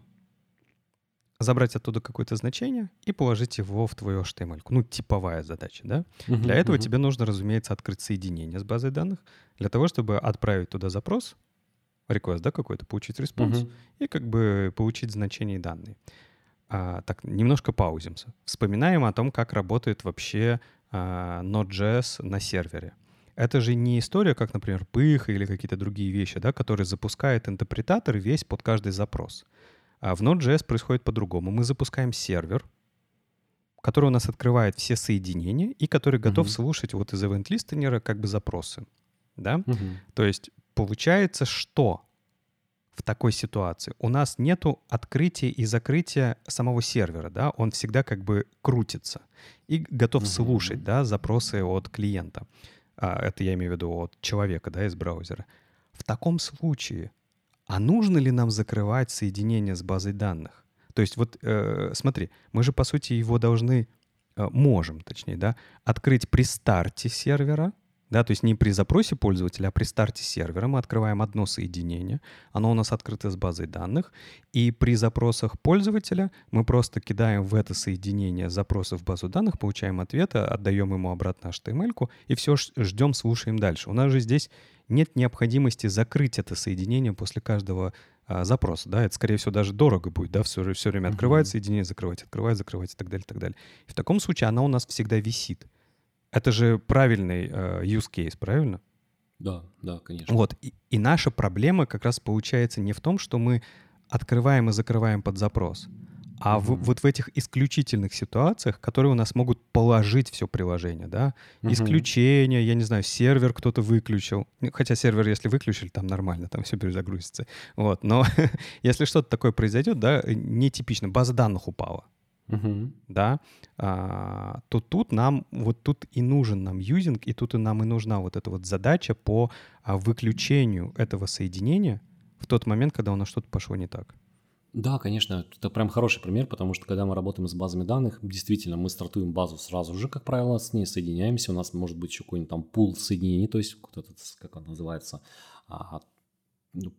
[SPEAKER 1] забрать оттуда какое-то значение и положить его в твою HTML. Ну, типовая задача, да? Uh-huh, для этого uh-huh. тебе нужно, разумеется, открыть соединение с базой данных для того, чтобы отправить туда запрос, request, да, какой-то, получить response угу. и как бы получить значение данные. А, так, немножко паузимся. Вспоминаем о том, как работает вообще а, Node.js на сервере. Это же не история, как, например, пых или какие-то другие вещи, да, которые запускает интерпретатор весь под каждый запрос. А в Node.js происходит по-другому. Мы запускаем сервер, который у нас открывает все соединения и который готов uh-huh. слушать вот из event listener как бы запросы. Да? Uh-huh. То есть получается, что в такой ситуации у нас нету открытия и закрытия самого сервера, да, он всегда как бы крутится и готов uh-huh. слушать, да, запросы от клиента. А, это я имею в виду от человека, да, из браузера. В таком случае а нужно ли нам закрывать соединение с базой данных? То есть вот э, смотри, мы же по сути его должны, э, можем точнее, да, открыть при старте сервера, да, то есть не при запросе пользователя, а при старте сервера мы открываем одно соединение, оно у нас открыто с базой данных, и при запросах пользователя мы просто кидаем в это соединение запросы в базу данных, получаем ответы, отдаем ему обратно HTML, и все ждем, слушаем дальше. У нас же здесь нет необходимости закрыть это соединение после каждого а, запроса, да, это, скорее всего, даже дорого будет, да, все, все время открывать соединение, закрывать, открывать, закрывать и так далее, и так далее. И в таком случае она у нас всегда висит. Это же правильный э, use case, правильно?
[SPEAKER 2] Да, да, конечно.
[SPEAKER 1] Вот, и, и наша проблема как раз получается не в том, что мы открываем и закрываем под запрос, а в, вот в этих исключительных ситуациях, которые у нас могут положить все приложение, да, uh-huh. исключения, я не знаю, сервер кто-то выключил, ну, хотя сервер, если выключили, там нормально, там все перезагрузится, вот, но [LAUGHS] если что-то такое произойдет, да, нетипично, база данных упала, uh-huh. да, а, то тут нам, вот тут и нужен нам юзинг, и тут и нам и нужна вот эта вот задача по а, выключению этого соединения в тот момент, когда у нас что-то пошло не так.
[SPEAKER 2] Да, конечно, это прям хороший пример, потому что когда мы работаем с базами данных, действительно, мы стартуем базу сразу же, как правило, с ней соединяемся, у нас может быть еще какой-нибудь там пул соединений, то есть как он называется, а,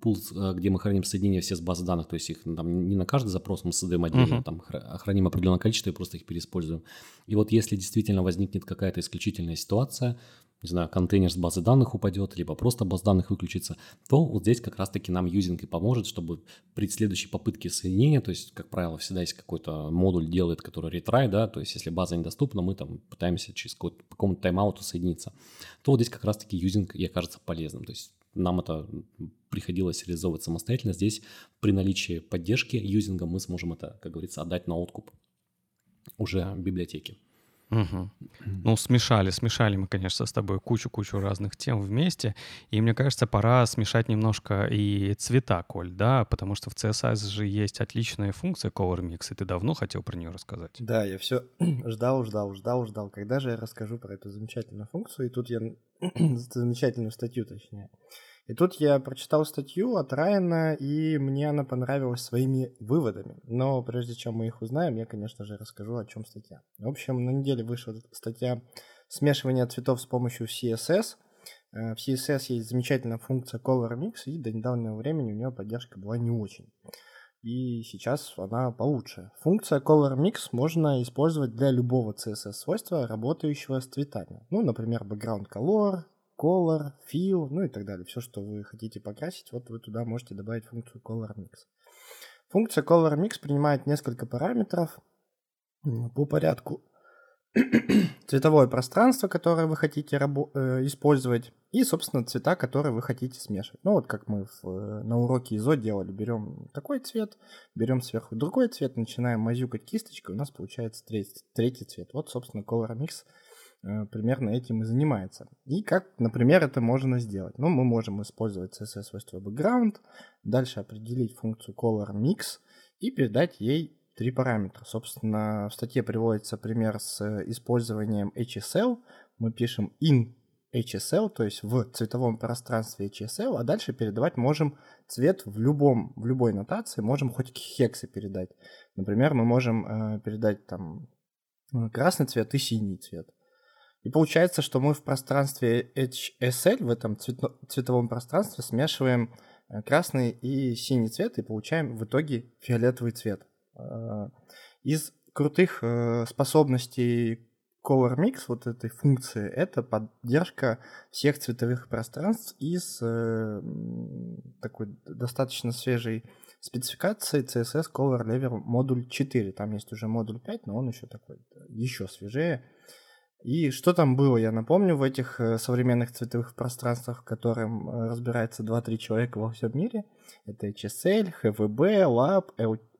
[SPEAKER 2] пул, э, где мы храним соединения все с базы данных, то есть их там не на каждый запрос мы создаем отдельно, uh-huh. там храним определенное количество и просто их переиспользуем. И вот если действительно возникнет какая-то исключительная ситуация, не знаю, контейнер с базы данных упадет, либо просто база данных выключится, то вот здесь как раз-таки нам юзинг и поможет, чтобы при следующей попытке соединения, то есть, как правило, всегда есть какой-то модуль делает, который ретрай, да, то есть если база недоступна, мы там пытаемся через какой-то, по какому-то тайм-ауту соединиться, то вот здесь как раз-таки юзинг и окажется полезным. То есть нам это приходилось реализовывать самостоятельно. Здесь при наличии поддержки юзинга мы сможем это, как говорится, отдать на откуп уже библиотеке.
[SPEAKER 1] Угу. Ну, смешали, смешали мы, конечно, с тобой кучу-кучу разных тем вместе. И мне кажется, пора смешать немножко и цвета, Коль, да, потому что в CSS же есть отличная функция Color Mix, и ты давно хотел про нее рассказать.
[SPEAKER 3] Да, я все [CLEARS THROAT] ждал, ждал, ждал, ждал. Когда же я расскажу про эту замечательную функцию? И тут я [CLEARS THROAT] замечательную статью, точнее. И тут я прочитал статью от Райана, и мне она понравилась своими выводами. Но прежде чем мы их узнаем, я, конечно же, расскажу, о чем статья. В общем, на неделе вышла статья «Смешивание цветов с помощью CSS». Э, в CSS есть замечательная функция Color Mix, и до недавнего времени у нее поддержка была не очень. И сейчас она получше. Функция Color Mix можно использовать для любого CSS-свойства, работающего с цветами. Ну, например, background color, color, fill, ну и так далее. Все, что вы хотите покрасить, вот вы туда можете добавить функцию color mix. Функция color mix принимает несколько параметров по порядку. [CLEARS THROAT] цветовое пространство, которое вы хотите э, использовать, и, собственно, цвета, которые вы хотите смешивать. Ну, вот как мы в, э, на уроке ИЗО делали. Берем такой цвет, берем сверху другой цвет, начинаем мазюкать кисточкой, у нас получается третий, третий цвет. Вот, собственно, Color Mix примерно этим и занимается. И как, например, это можно сделать? Ну, мы можем использовать CSS-свойство background, дальше определить функцию Color Mix и передать ей три параметра. Собственно, в статье приводится пример с использованием HSL. Мы пишем in HSL, то есть в цветовом пространстве HSL, а дальше передавать можем цвет в, любом, в любой нотации, можем хоть хексы передать. Например, мы можем э, передать там красный цвет и синий цвет. И получается, что мы в пространстве HSL, в этом цвето- цветовом пространстве, смешиваем э, красный и синий цвет и получаем в итоге фиолетовый цвет. Э, из крутых э, способностей Color Mix, вот этой функции, это поддержка всех цветовых пространств из такой достаточно свежей спецификации CSS Color Level модуль 4. Там есть уже модуль 5, но он еще такой, еще свежее. И что там было, я напомню, в этих современных цветовых пространствах, в котором разбирается 2-3 человека во всем мире. Это HSL, HVB, Lab,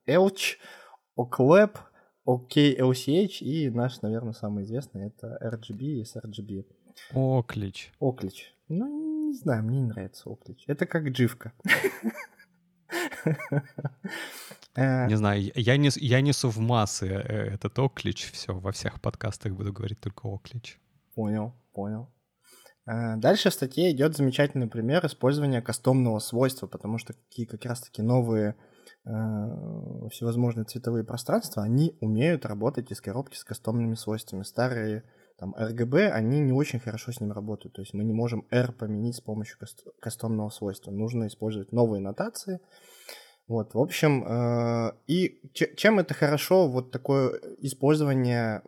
[SPEAKER 3] Elch, OCLAP, OKLCH и наш, наверное, самый известный это RGB и sRGB.
[SPEAKER 1] Оклич.
[SPEAKER 3] Оклич. Ну, не знаю, мне не нравится Оклич. Это как дживка. [LAUGHS]
[SPEAKER 1] Не знаю, я, не, я несу в массы э, этот оклич, все, во всех подкастах буду говорить только оклич.
[SPEAKER 3] Понял, понял. Э, дальше в статье идет замечательный пример использования кастомного свойства, потому что какие как раз-таки новые Э, всевозможные цветовые пространства, они умеют работать из коробки с кастомными свойствами. Старые там RGB, они не очень хорошо с ним работают. То есть мы не можем R поменять с помощью кастомного свойства. Нужно использовать новые нотации. Вот, в общем, э, и чем это хорошо, вот такое использование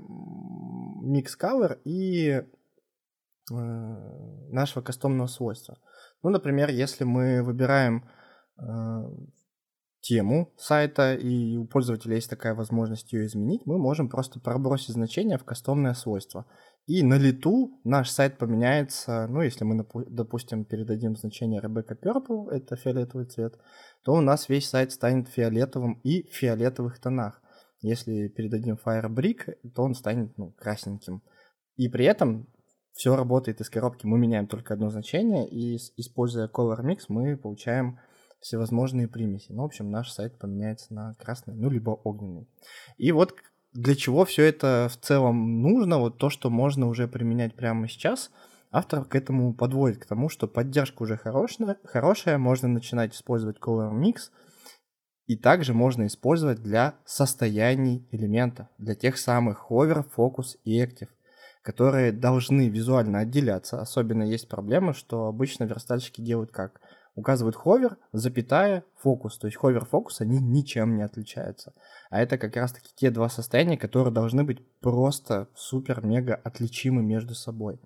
[SPEAKER 3] mix color и э, нашего кастомного свойства. Ну, например, если мы выбираем тему сайта, и у пользователя есть такая возможность ее изменить, мы можем просто пробросить значение в кастомное свойство. И на лету наш сайт поменяется, ну, если мы, допустим, передадим значение Rebecca Purple, это фиолетовый цвет, то у нас весь сайт станет фиолетовым и в фиолетовых тонах. Если передадим Firebrick, то он станет ну, красненьким. И при этом все работает из коробки. Мы меняем только одно значение, и используя Color Mix мы получаем всевозможные примеси. Ну, в общем, наш сайт поменяется на красный, ну, либо огненный. И вот для чего все это в целом нужно, вот то, что можно уже применять прямо сейчас, автор к этому подводит, к тому, что поддержка уже хорошая, хорошая можно начинать использовать Color Mix, и также можно использовать для состояний элемента, для тех самых hover, focus и active, которые должны визуально отделяться. Особенно есть проблема, что обычно верстальщики делают как – указывают ховер, запятая, фокус. То есть ховер, фокус, они ничем не отличаются. А это как раз-таки те два состояния, которые должны быть просто супер-мега отличимы между собой.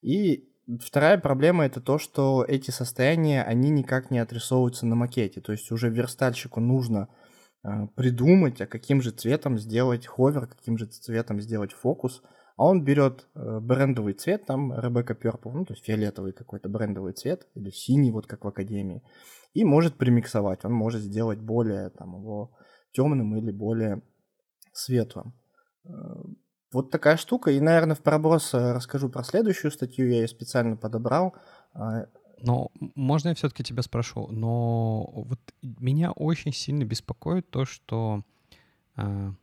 [SPEAKER 3] И вторая проблема это то, что эти состояния, они никак не отрисовываются на макете. То есть уже верстальщику нужно э, придумать, а каким же цветом сделать ховер, каким же цветом сделать фокус – а он берет э, брендовый цвет, там Rebecca Purple, ну, то есть фиолетовый какой-то брендовый цвет, или синий, вот как в Академии, и может примиксовать. Он может сделать более там, его темным или более светлым. Э, вот такая штука. И, наверное, в проброс э, расскажу про следующую статью. Я ее специально подобрал. А,
[SPEAKER 1] но можно я все-таки тебя спрошу? Но вот меня очень сильно беспокоит то, что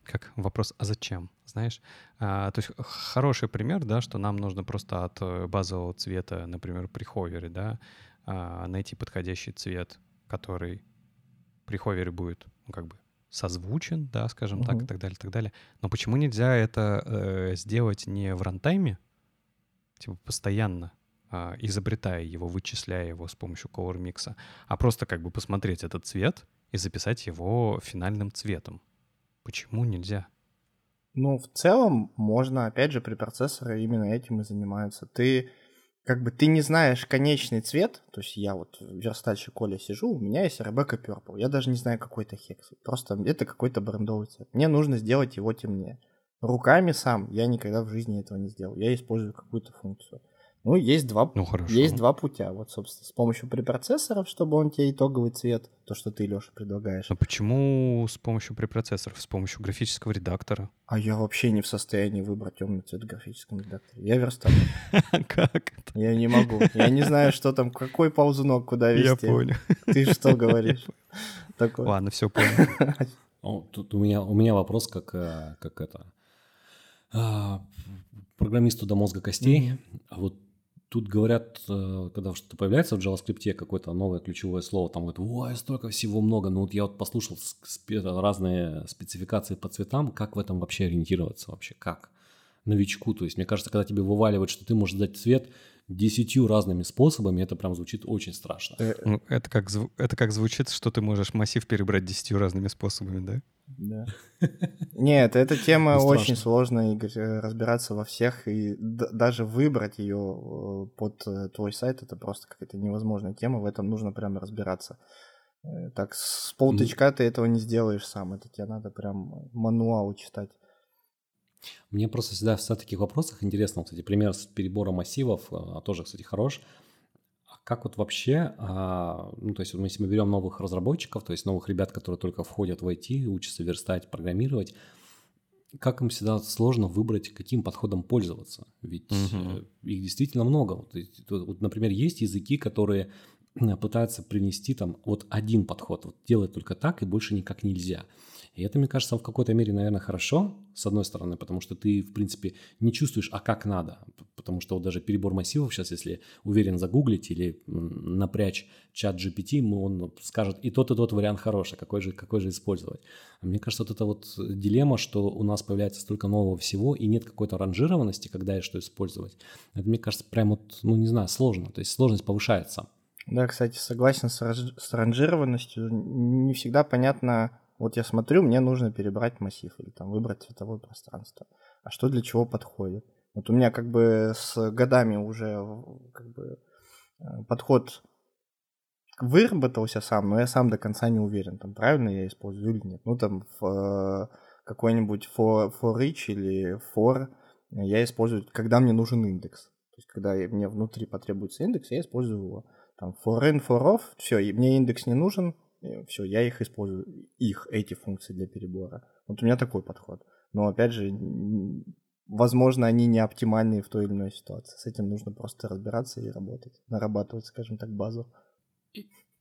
[SPEAKER 1] как вопрос, а зачем? Знаешь, а, то есть хороший пример, да, что нам нужно просто от э, базового цвета, например, при ховере, да, а, найти подходящий цвет, который при ховере будет, ну, как бы созвучен, да, скажем uh-huh. так, и так далее, и так далее. Но почему нельзя это э, сделать не в рантайме, типа постоянно, э, изобретая его, вычисляя его с помощью Color Mix, а просто как бы посмотреть этот цвет и записать его финальным цветом? Почему нельзя?
[SPEAKER 3] Ну, в целом, можно, опять же, при процессоре именно этим и занимаются. Ты как бы ты не знаешь конечный цвет, то есть я вот верстальщик Коля сижу, у меня есть Rebecca Purple, я даже не знаю какой это хекс, просто это какой-то брендовый цвет. Мне нужно сделать его темнее. руками сам я никогда в жизни этого не сделал. Я использую какую-то функцию. Ну, есть два,
[SPEAKER 1] ну, хорошо.
[SPEAKER 3] есть два путя. Вот, собственно, с помощью препроцессоров, чтобы он тебе итоговый цвет, то, что ты, Леша, предлагаешь.
[SPEAKER 1] А почему с помощью препроцессоров? С помощью графического редактора?
[SPEAKER 3] А я вообще не в состоянии выбрать темный цвет в графическом редакторе. Я верстак. [LAUGHS]
[SPEAKER 1] Как
[SPEAKER 3] Я не могу. Я не знаю, что там, какой ползунок, куда вести.
[SPEAKER 1] Я понял.
[SPEAKER 3] Ты что [LAUGHS] говоришь?
[SPEAKER 1] Ладно, все понял. [LAUGHS]
[SPEAKER 2] Тут у меня, у меня вопрос, как, э, как это, а, программисту до мозга костей. А вот Тут говорят, э, когда что-то появляется в JavaScript какое-то новое ключевое слово, там говорят, ой, столько всего много. Ну вот я вот послушал разные спецификации по цветам, как в этом вообще ориентироваться вообще, как новичку. То есть мне кажется, когда тебе вываливают, что ты можешь дать цвет десятью разными способами, это прям звучит очень страшно.
[SPEAKER 1] Э, ну, это, как, это как звучит, что ты можешь массив перебрать десятью разными способами, да?
[SPEAKER 3] Да. [LAUGHS] Нет, эта тема очень сложная, Игорь, э, разбираться во всех, и даже выбрать ее э, под твой сайт, это просто какая-то невозможная тема, в этом нужно прям разбираться. Так, с полтычка ты этого не сделаешь сам, это тебе надо прям мануал читать.
[SPEAKER 2] Мне просто всегда в таких вопросах интересно, кстати, пример с перебором массивов, а, тоже, кстати, хорош как вот вообще, а, ну, то есть если мы берем новых разработчиков, то есть новых ребят, которые только входят в IT, учатся верстать, программировать, как им всегда сложно выбрать, каким подходом пользоваться? Ведь угу. их действительно много. Вот, вот, например, есть языки, которые пытаются принести там вот один подход, вот делать только так и больше никак нельзя. И это, мне кажется, в какой-то мере, наверное, хорошо, с одной стороны, потому что ты, в принципе, не чувствуешь, а как надо. Потому что вот даже перебор массивов сейчас, если уверен загуглить или напрячь чат GPT, он скажет, и тот, и тот вариант хороший, какой же, какой же использовать. Мне кажется, вот это вот дилемма, что у нас появляется столько нового всего, и нет какой-то ранжированности, когда и что использовать. Это, мне кажется, прям вот, ну, не знаю, сложно. То есть сложность повышается.
[SPEAKER 3] Да, кстати, согласен с ранжированностью. Не всегда понятно, вот я смотрю, мне нужно перебрать массив или там выбрать цветовое пространство. А что для чего подходит? Вот у меня как бы с годами уже как бы э, подход выработался сам, но я сам до конца не уверен, там правильно я использую или нет. Ну там в э, какой-нибудь for, for each или for я использую, когда мне нужен индекс. То есть когда мне внутри потребуется индекс, я использую его. Там for in, for off, все, и мне индекс не нужен, все, я их использую, их, эти функции для перебора. Вот у меня такой подход. Но опять же, возможно, они не оптимальные в той или иной ситуации. С этим нужно просто разбираться и работать, нарабатывать, скажем так, базу.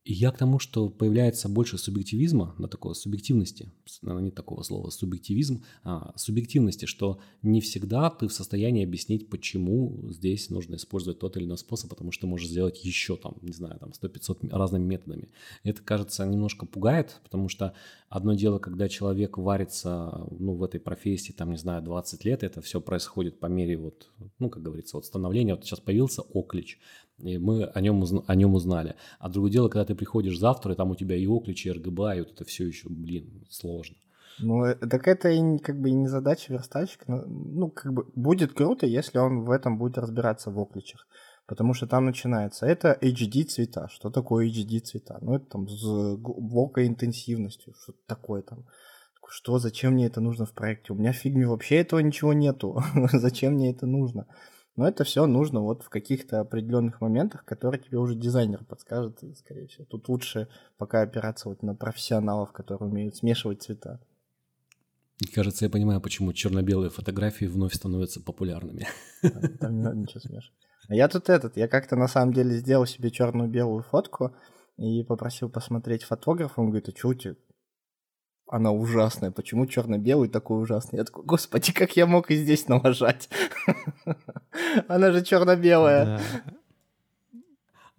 [SPEAKER 2] Я к тому, что появляется больше субъективизма, на такого субъективности, наверное, нет такого слова, субъективизм, а, субъективности, что не всегда ты в состоянии объяснить, почему здесь нужно использовать тот или иной способ, потому что можешь сделать еще там, не знаю, там 100-500 разными методами. Это, кажется, немножко пугает, потому что одно дело, когда человек варится, ну, в этой профессии, там, не знаю, 20 лет, это все происходит по мере вот, ну, как говорится, вот становления. Вот сейчас появился оклич, и мы о нем, о нем узнали. А другое дело, когда ты приходишь завтра, и там у тебя и оклич, и РГБА, и вот это все еще, блин, сложно.
[SPEAKER 3] Ну, э, так это и как бы и не задача верстальщика. Ну, как бы будет круто, если он в этом будет разбираться в окличах. Потому что там начинается. Это HD цвета. Что такое HD цвета? Ну, это там с глубокой интенсивностью. Что такое там? Что, зачем мне это нужно в проекте? У меня в фигме вообще этого ничего нету. [LAUGHS] зачем мне это нужно? Но это все нужно вот в каких-то определенных моментах, которые тебе уже дизайнер подскажет, и, скорее всего. Тут лучше пока опираться вот на профессионалов, которые умеют смешивать цвета.
[SPEAKER 2] И кажется, я понимаю, почему черно-белые фотографии вновь становятся популярными.
[SPEAKER 3] Там, не надо ничего смешивать. А я тут этот, я как-то на самом деле сделал себе черную-белую фотку и попросил посмотреть фотографа. Он говорит, а что у тебя она ужасная. Почему черно-белый такой ужасный? Я такой, господи, как я мог и здесь налажать? [LAUGHS] Она же черно-белая.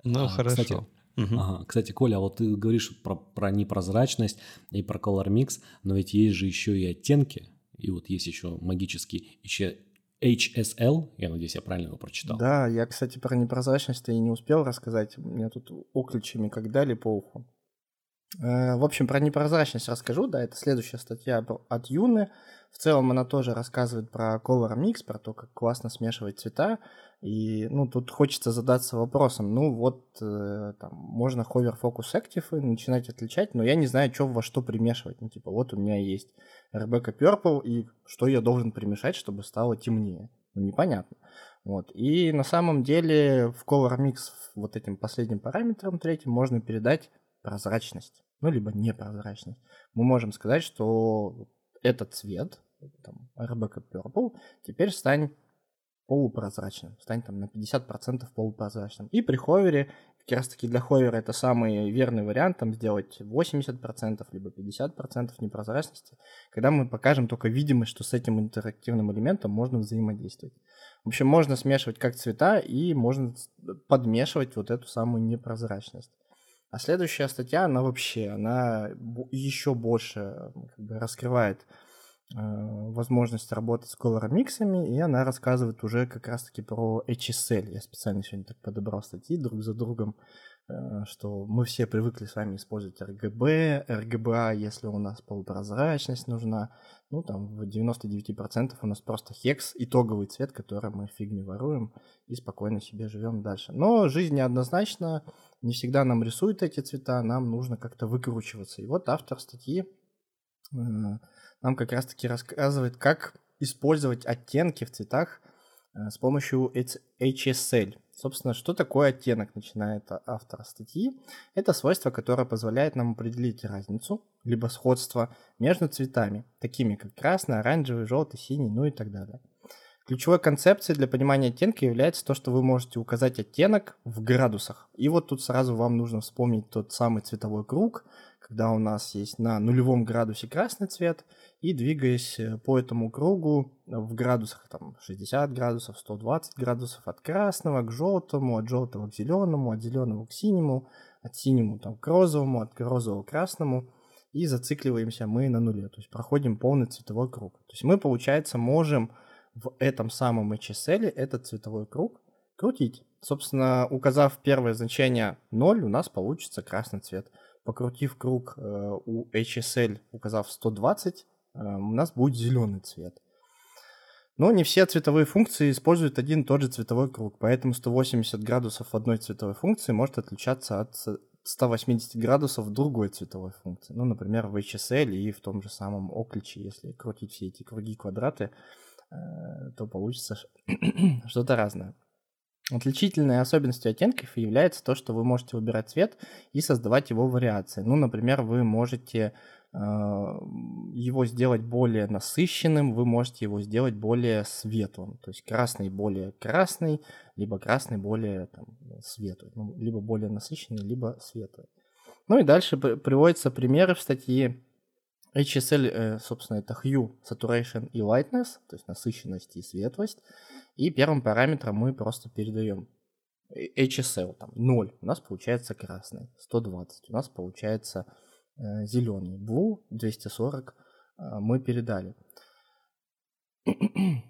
[SPEAKER 1] Ну, а, хорошо.
[SPEAKER 2] Кстати, угу. ага, кстати, Коля, а вот ты говоришь про, про непрозрачность и про color mix, но ведь есть же еще и оттенки, и вот есть еще магический еще HSL, я надеюсь, я правильно его прочитал.
[SPEAKER 3] Да, я, кстати, про непрозрачность и не успел рассказать. Мне тут окличами как дали по уху. Э, в общем, про непрозрачность расскажу, да, это следующая статья от Юны. В целом она тоже рассказывает про Color Mix, про то, как классно смешивать цвета. И, ну, тут хочется задаться вопросом, ну, вот, э, там, можно Hover Focus Active начинать отличать, но я не знаю, что во что примешивать. Ну, типа, вот у меня есть Rebecca Purple, и что я должен примешать, чтобы стало темнее? Ну, непонятно. Вот. И на самом деле в Color Mix вот этим последним параметром третьим можно передать прозрачность, ну, либо непрозрачность. Мы можем сказать, что этот цвет, там, Rebecca Purple, теперь стань полупрозрачным, стань там на 50% полупрозрачным. И при ховере, как раз таки для ховера это самый верный вариант, там сделать 80% либо 50% непрозрачности, когда мы покажем только видимость, что с этим интерактивным элементом можно взаимодействовать. В общем, можно смешивать как цвета и можно подмешивать вот эту самую непрозрачность. А следующая статья, она вообще, она еще больше как бы, раскрывает э, возможность работать с color миксами, и она рассказывает уже как раз-таки про HSL. Я специально сегодня так подобрал статьи друг за другом, что мы все привыкли с вами использовать RGB, RGBA, если у нас полупрозрачность нужна. Ну, там в 99% у нас просто хекс, итоговый цвет, который мы фиг не воруем и спокойно себе живем дальше. Но жизнь неоднозначна, не всегда нам рисуют эти цвета, нам нужно как-то выкручиваться. И вот автор статьи э, нам как раз-таки рассказывает, как использовать оттенки в цветах э, с помощью HSL. Собственно, что такое оттенок, начинает автор статьи? Это свойство, которое позволяет нам определить разницу, либо сходство между цветами, такими как красный, оранжевый, желтый, синий, ну и так далее. Ключевой концепцией для понимания оттенка является то, что вы можете указать оттенок в градусах. И вот тут сразу вам нужно вспомнить тот самый цветовой круг, когда у нас есть на нулевом градусе красный цвет, и двигаясь э, по этому кругу в градусах, там 60 градусов, 120 градусов от красного к желтому, от желтого к зеленому, от зеленого к синему, от синему там, к розовому, от розового к красному, и зацикливаемся мы на нуле, то есть проходим полный цветовой круг. То есть мы, получается, можем в этом самом HSL этот цветовой круг крутить. Собственно, указав первое значение 0, у нас получится красный цвет – покрутив круг э, у HSL, указав 120, э, у нас будет зеленый цвет. Но не все цветовые функции используют один и тот же цветовой круг, поэтому 180 градусов в одной цветовой функции может отличаться от 180 градусов в другой цветовой функции. Ну, например, в HSL и в том же самом окличе, если крутить все эти круги квадраты, то получится [CLEARS THROAT] что-то разное. Отличительной особенностью оттенков является то, что вы можете выбирать цвет и создавать его вариации. Ну, например, вы можете э, его сделать более насыщенным, вы можете его сделать более светлым. То есть красный более красный, либо красный более там, светлый. Ну, либо более насыщенный, либо светлый. Ну и дальше приводятся примеры в статье. HSL, э, собственно, это hue, saturation и lightness, то есть насыщенность и светлость. И первым параметром мы просто передаем HSL, там 0, у нас получается красный, 120, у нас получается э, зеленый, blue 240 э, мы передали. [CLEARS THROAT]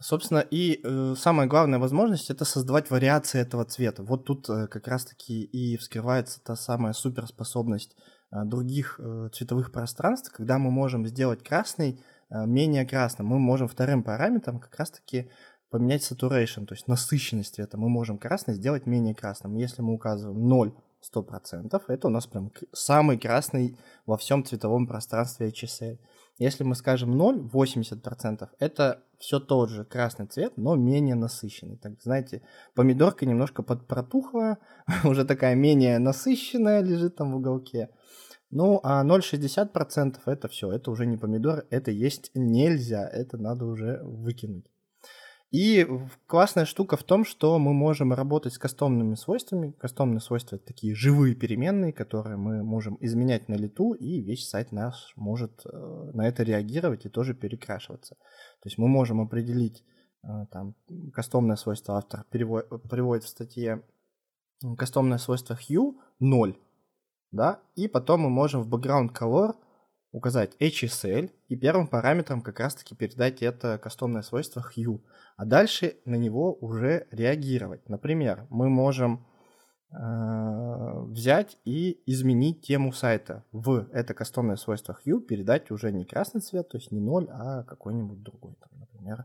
[SPEAKER 3] Собственно, и э, самая главная возможность это создавать вариации этого цвета. Вот тут э, как раз-таки и вскрывается та самая суперспособность э, других э, цветовых пространств, когда мы можем сделать красный Э, менее красным. Мы можем вторым параметром как раз-таки поменять saturation, то есть насыщенность цвета. Мы можем красный сделать менее красным. Если мы указываем 0, 100%, это у нас прям самый красный во всем цветовом пространстве HSL. Если мы скажем 0, 80%, это все тот же красный цвет, но менее насыщенный. Так, знаете, помидорка немножко подпротухла, [LAUGHS] уже такая менее насыщенная лежит там в уголке. Ну, а 0,60% это все, это уже не помидор, это есть нельзя, это надо уже выкинуть. И классная штука в том, что мы можем работать с кастомными свойствами. Кастомные свойства — это такие живые переменные, которые мы можем изменять на лету, и весь сайт наш может э, на это реагировать и тоже перекрашиваться. То есть мы можем определить э, там кастомное свойство автор переводит, приводит в статье кастомное свойство hue 0, да, и потом мы можем в background color указать HSL и первым параметром как раз-таки передать это кастомное свойство hue, а дальше на него уже реагировать. Например, мы можем э, взять и изменить тему сайта в это кастомное свойство hue, передать уже не красный цвет, то есть не 0, а какой-нибудь другой, там, например,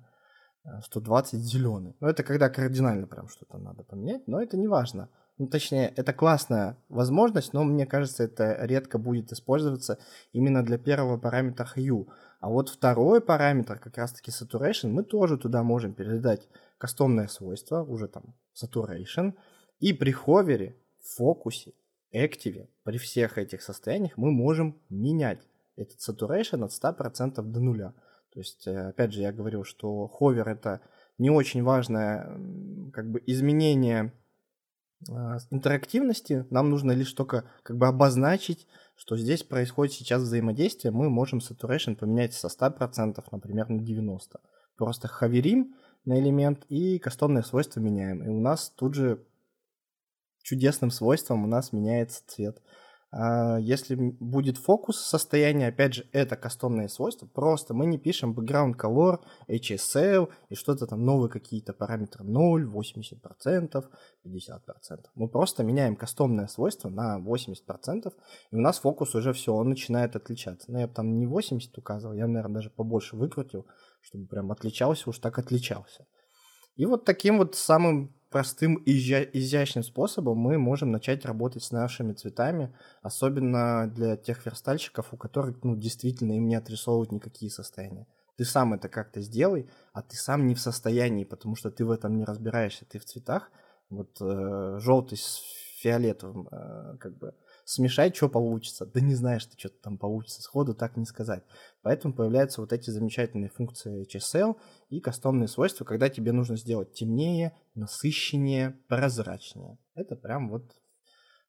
[SPEAKER 3] 120 зеленый. Но это когда кардинально прям что-то надо поменять, но это не важно. Ну, точнее, это классная возможность, но мне кажется, это редко будет использоваться именно для первого параметра hue. А вот второй параметр, как раз-таки saturation, мы тоже туда можем передать кастомное свойство, уже там saturation, и при ховере, фокусе, активе, при всех этих состояниях мы можем менять этот saturation от 100% до нуля. То есть, э, опять же, я говорил, что ховер это не очень важное как бы изменение а, интерактивности. Нам нужно лишь только как бы обозначить, что здесь происходит сейчас взаимодействие. Мы можем saturation поменять со 100%, например, на 90%. Просто ховерим на элемент и кастомное свойство меняем. И у нас тут же чудесным свойством у нас меняется цвет. А, если будет фокус состояния, опять же, это кастомные свойства, просто мы не пишем background color, HSL и что-то там новые какие-то параметры 0, 80%, 50%. Мы просто меняем кастомное свойство на 80%, и у нас фокус уже все, он начинает отличаться. Но я бы там не 80 указывал, я, наверное, даже побольше выкрутил, чтобы прям отличался, уж так отличался. И вот таким вот самым простым и изящным способом мы можем начать работать с нашими цветами, особенно для тех верстальщиков, у которых ну, действительно им не отрисовывают никакие состояния. Ты сам это как-то сделай, а ты сам не в состоянии, потому что ты в этом не разбираешься, ты в цветах. Вот э, желтый с фиолетовым, э, как бы смешать, что получится. Да не знаешь ты, что там получится, сходу так не сказать. Поэтому появляются вот эти замечательные функции HSL и кастомные свойства, когда тебе нужно сделать темнее, насыщеннее, прозрачнее. Это прям вот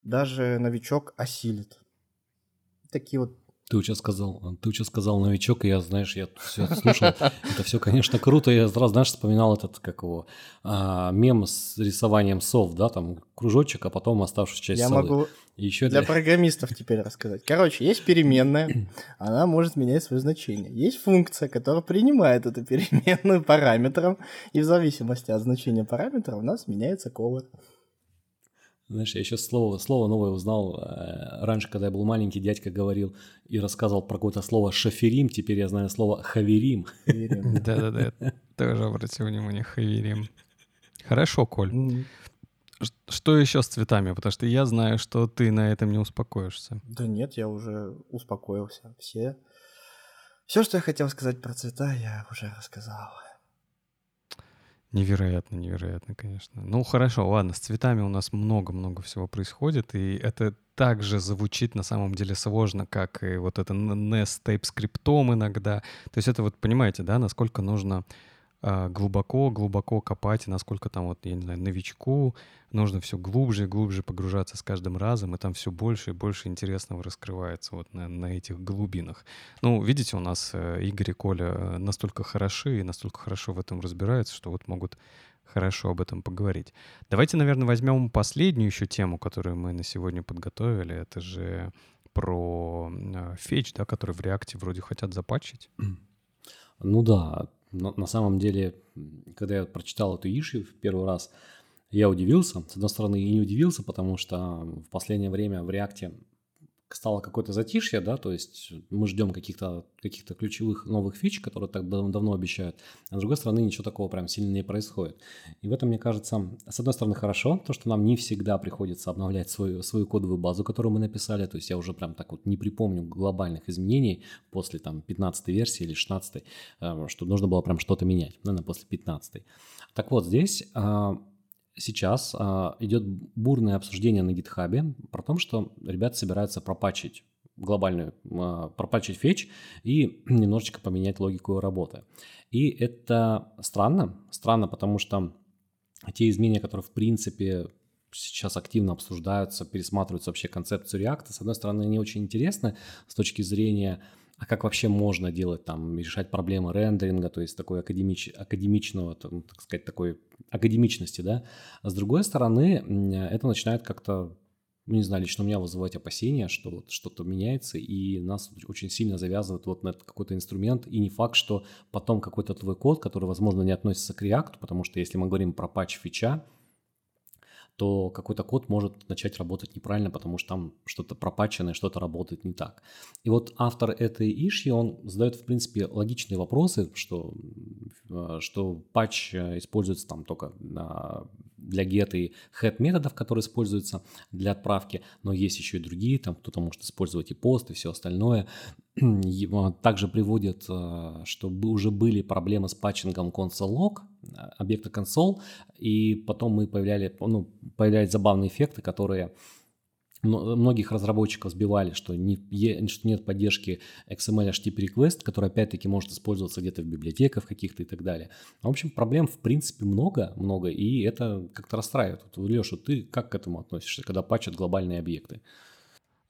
[SPEAKER 3] даже новичок осилит. Такие вот
[SPEAKER 2] ты сейчас сказал, ты сейчас сказал новичок, и я, знаешь, я все слушал. Это все, конечно, круто. Я сразу, знаешь, вспоминал этот, как его, а, мем с рисованием сов, да, там кружочек, а потом оставшуюся часть
[SPEAKER 3] Я
[SPEAKER 2] совы.
[SPEAKER 3] могу еще для... для программистов теперь рассказать. Короче, есть переменная, [CLEARS THROAT] она может менять свое значение. Есть функция, которая принимает эту переменную [LAUGHS] параметром, и в зависимости от значения параметра у нас меняется колор.
[SPEAKER 2] Знаешь, я сейчас слово, слово новое узнал. Э, раньше, когда я был маленький, дядька говорил и рассказывал про какое-то слово шаферим, теперь я знаю слово хаверим. [LAUGHS]
[SPEAKER 1] Да-да-да, тоже обратил внимание, хаверим. Хорошо, Коль. Что еще с цветами? Потому что я знаю, что ты на этом не успокоишься.
[SPEAKER 3] Да нет, я уже успокоился. Все, все, что я хотел сказать про цвета, я уже рассказал.
[SPEAKER 1] Невероятно, невероятно, конечно. Ну хорошо, ладно, с цветами у нас много-много всего происходит, и это также звучит на самом деле сложно, как и вот это NES TypeScript иногда. То есть это вот, понимаете, да, насколько нужно глубоко-глубоко а, копать, и насколько там вот, я не знаю, новичку нужно все глубже и глубже погружаться с каждым разом, и там все больше и больше интересного раскрывается вот на, на этих глубинах. Ну, видите, у нас э, Игорь и Коля э, настолько хороши и настолько хорошо в этом разбираются, что вот могут хорошо об этом поговорить. Давайте, наверное, возьмем последнюю еще тему, которую мы на сегодня подготовили. Это же про фетч, да, который в реакте вроде хотят запатчить. [CLEARS THROAT]
[SPEAKER 2] Ну да, но на самом деле, когда я прочитал эту иши в первый раз, я удивился. С одной стороны, и не удивился, потому что в последнее время в реакте стало какое-то затишье, да, то есть мы ждем каких-то каких ключевых новых фич, которые так давно обещают, а с другой стороны ничего такого прям сильно не происходит. И в этом, мне кажется, с одной стороны хорошо, то, что нам не всегда приходится обновлять свою, свою кодовую базу, которую мы написали, то есть я уже прям так вот не припомню глобальных изменений после там 15 версии или 16, э, что нужно было прям что-то менять, наверное, после 15. Так вот, здесь а, сейчас а, идет бурное обсуждение на гитхабе про то, что ребята собираются пропачить глобальную, а, пропачить фетч и [CLEARS THROAT] немножечко поменять логику работы. И это странно, странно, потому что те изменения, которые в принципе сейчас активно обсуждаются, пересматриваются вообще концепцию React, с одной стороны, они очень интересны с точки зрения а как вообще можно делать там, решать проблемы рендеринга, то есть такой академич, академичного, там, так сказать, такой академичности, да. А с другой стороны, это начинает как-то, ну, не знаю, лично у меня вызывать опасения, что вот что-то меняется, и нас очень сильно завязывают вот на какой-то инструмент, и не факт, что потом какой-то твой код, который, возможно, не относится к React, потому что если мы говорим про патч фича, то какой-то код может начать работать неправильно, потому что там что-то пропаченное, что-то работает не так. И вот автор этой иши, он задает, в принципе, логичные вопросы, что, э, что патч используется там только для get и head методов, которые используются для отправки, но есть еще и другие, там кто-то может использовать и пост и все остальное. [CLEARS THROAT] Также приводит, э, что уже были проблемы с патчингом console log, э, объекта console, и потом мы появляли, ну, появлялись забавные эффекты, которые многих разработчиков сбивали, что, не, что нет поддержки XML HTTP request, который опять-таки может использоваться где-то в библиотеках каких-то и так далее. В общем, проблем в принципе много, много, и это как-то расстраивает. Вот, Леша, ты как к этому относишься, когда патчат глобальные объекты?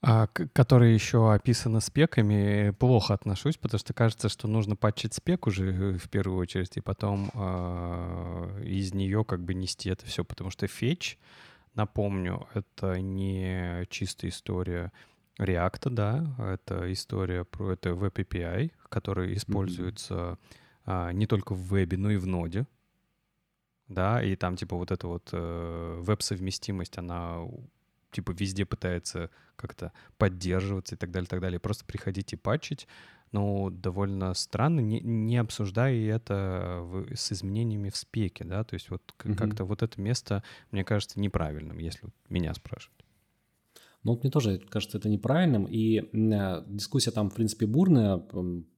[SPEAKER 1] а, которые еще описаны спеками, плохо отношусь, потому что кажется, что нужно патчить спек уже э, в первую очередь, и потом э, из нее как бы нести это все, потому что фетч, напомню, это не чистая история React, да, это история про это Web API, который используется mm-hmm. а, не только в вебе, но и в ноде, да, и там типа вот эта вот э, веб-совместимость, она типа везде пытается как-то поддерживаться и так далее, так далее. Просто приходить и патчить, но довольно странно, не, не обсуждая это в, с изменениями в спеке, да, то есть вот mm-hmm. как-то вот это место, мне кажется, неправильным, если меня спрашивают.
[SPEAKER 2] Ну, вот мне тоже кажется это неправильным, и э, дискуссия там, в принципе, бурная,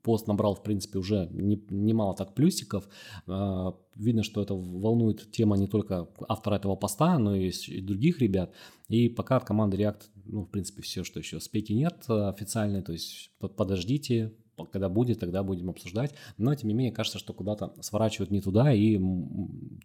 [SPEAKER 2] пост набрал, в принципе, уже не, немало так плюсиков, э, видно, что это волнует тема не только автора этого поста, но и, и других ребят, и пока от команды React, ну, в принципе, все, что еще, спеки нет э, официальной, то есть подождите, когда будет, тогда будем обсуждать. Но, тем не менее, кажется, что куда-то сворачивают не туда, и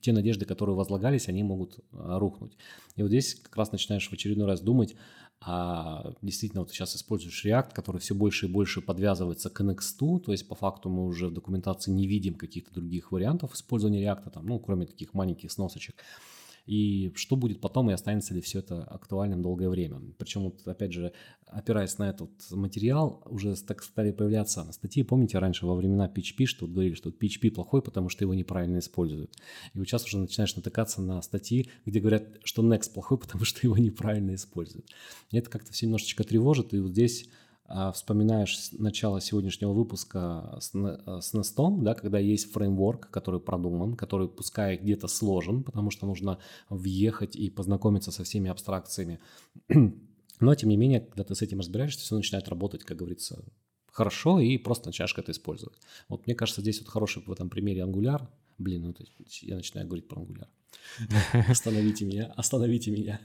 [SPEAKER 2] те надежды, которые возлагались, они могут рухнуть. И вот здесь как раз начинаешь в очередной раз думать, а действительно вот сейчас используешь React, который все больше и больше подвязывается к Next, то есть по факту мы уже в документации не видим каких-то других вариантов использования React, там, ну, кроме таких маленьких сносочек и что будет потом, и останется ли все это актуальным долгое время. Причем, вот, опять же, опираясь на этот материал, уже так стали появляться статьи, помните, раньше во времена PHP, что вот говорили, что PHP плохой, потому что его неправильно используют. И вот сейчас уже начинаешь натыкаться на статьи, где говорят, что Next плохой, [LAUGHS] потому что его неправильно используют. И это как-то все немножечко тревожит, и вот здесь вспоминаешь начало сегодняшнего выпуска с, э, с Nest, да, когда есть фреймворк, который продуман, который пускай где-то сложен, потому что нужно въехать и познакомиться со всеми абстракциями. [CLEARS THROAT] Но, тем не менее, когда ты с этим разбираешься, все начинает работать, как говорится, хорошо, и просто начинаешь это использовать. Вот мне кажется, здесь вот хороший в этом примере Angular. Блин, ну я начинаю говорить про Angular. [LAUGHS] Остановите меня, остановите меня.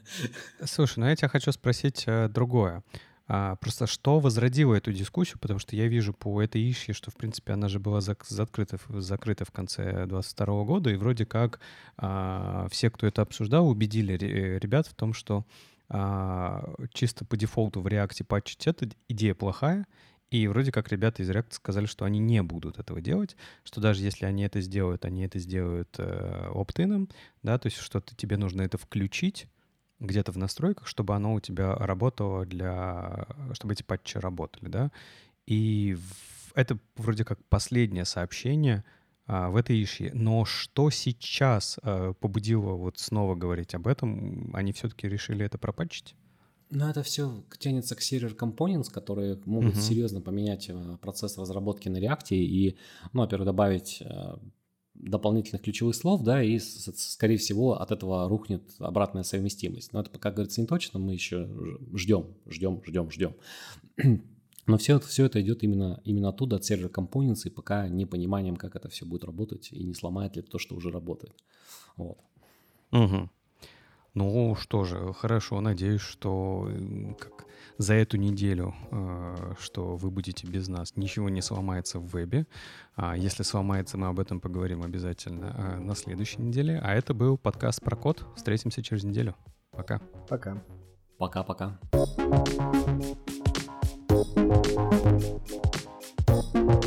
[SPEAKER 1] Слушай, ну я тебя хочу спросить э, другое. А, просто что возродило эту дискуссию, потому что я вижу по этой ишье, что, в принципе, она же была зак- закрыта, закрыта в конце 22 года, и вроде как а, все, кто это обсуждал, убедили ре- ребят в том, что а, чисто по дефолту в реакте патчить это идея плохая, и вроде как ребята из React сказали, что они не будут этого делать, что даже если они это сделают, они это сделают э, opt да, то есть что-то тебе нужно это включить, где-то в настройках, чтобы оно у тебя работало для... чтобы эти патчи работали, да. И это вроде как последнее сообщение а, в этой ишье. Но что сейчас а, побудило вот снова говорить об этом? Они все-таки решили это пропатчить?
[SPEAKER 2] Ну, это все тянется к сервер components, которые могут uh-huh. серьезно поменять э, процесс разработки на React и, ну, во-первых, добавить э, дополнительных ключевых слов, да, и, скорее всего, от этого рухнет обратная совместимость. Но это пока говорится не точно, мы еще ждем, ждем, ждем, ждем. [CLEARS THROAT] Но все, все это идет именно, именно оттуда, от сервера Components, и пока не пониманием, как это все будет работать, и не сломает ли то, что уже работает. Вот.
[SPEAKER 1] Угу. Ну что же, хорошо, надеюсь, что как за эту неделю, э, что вы будете без нас. Ничего не сломается в вебе. А, если сломается, мы об этом поговорим обязательно э, на следующей неделе. А это был подкаст про код. Встретимся через неделю. Пока.
[SPEAKER 3] Пока.
[SPEAKER 2] Пока-пока. Thank you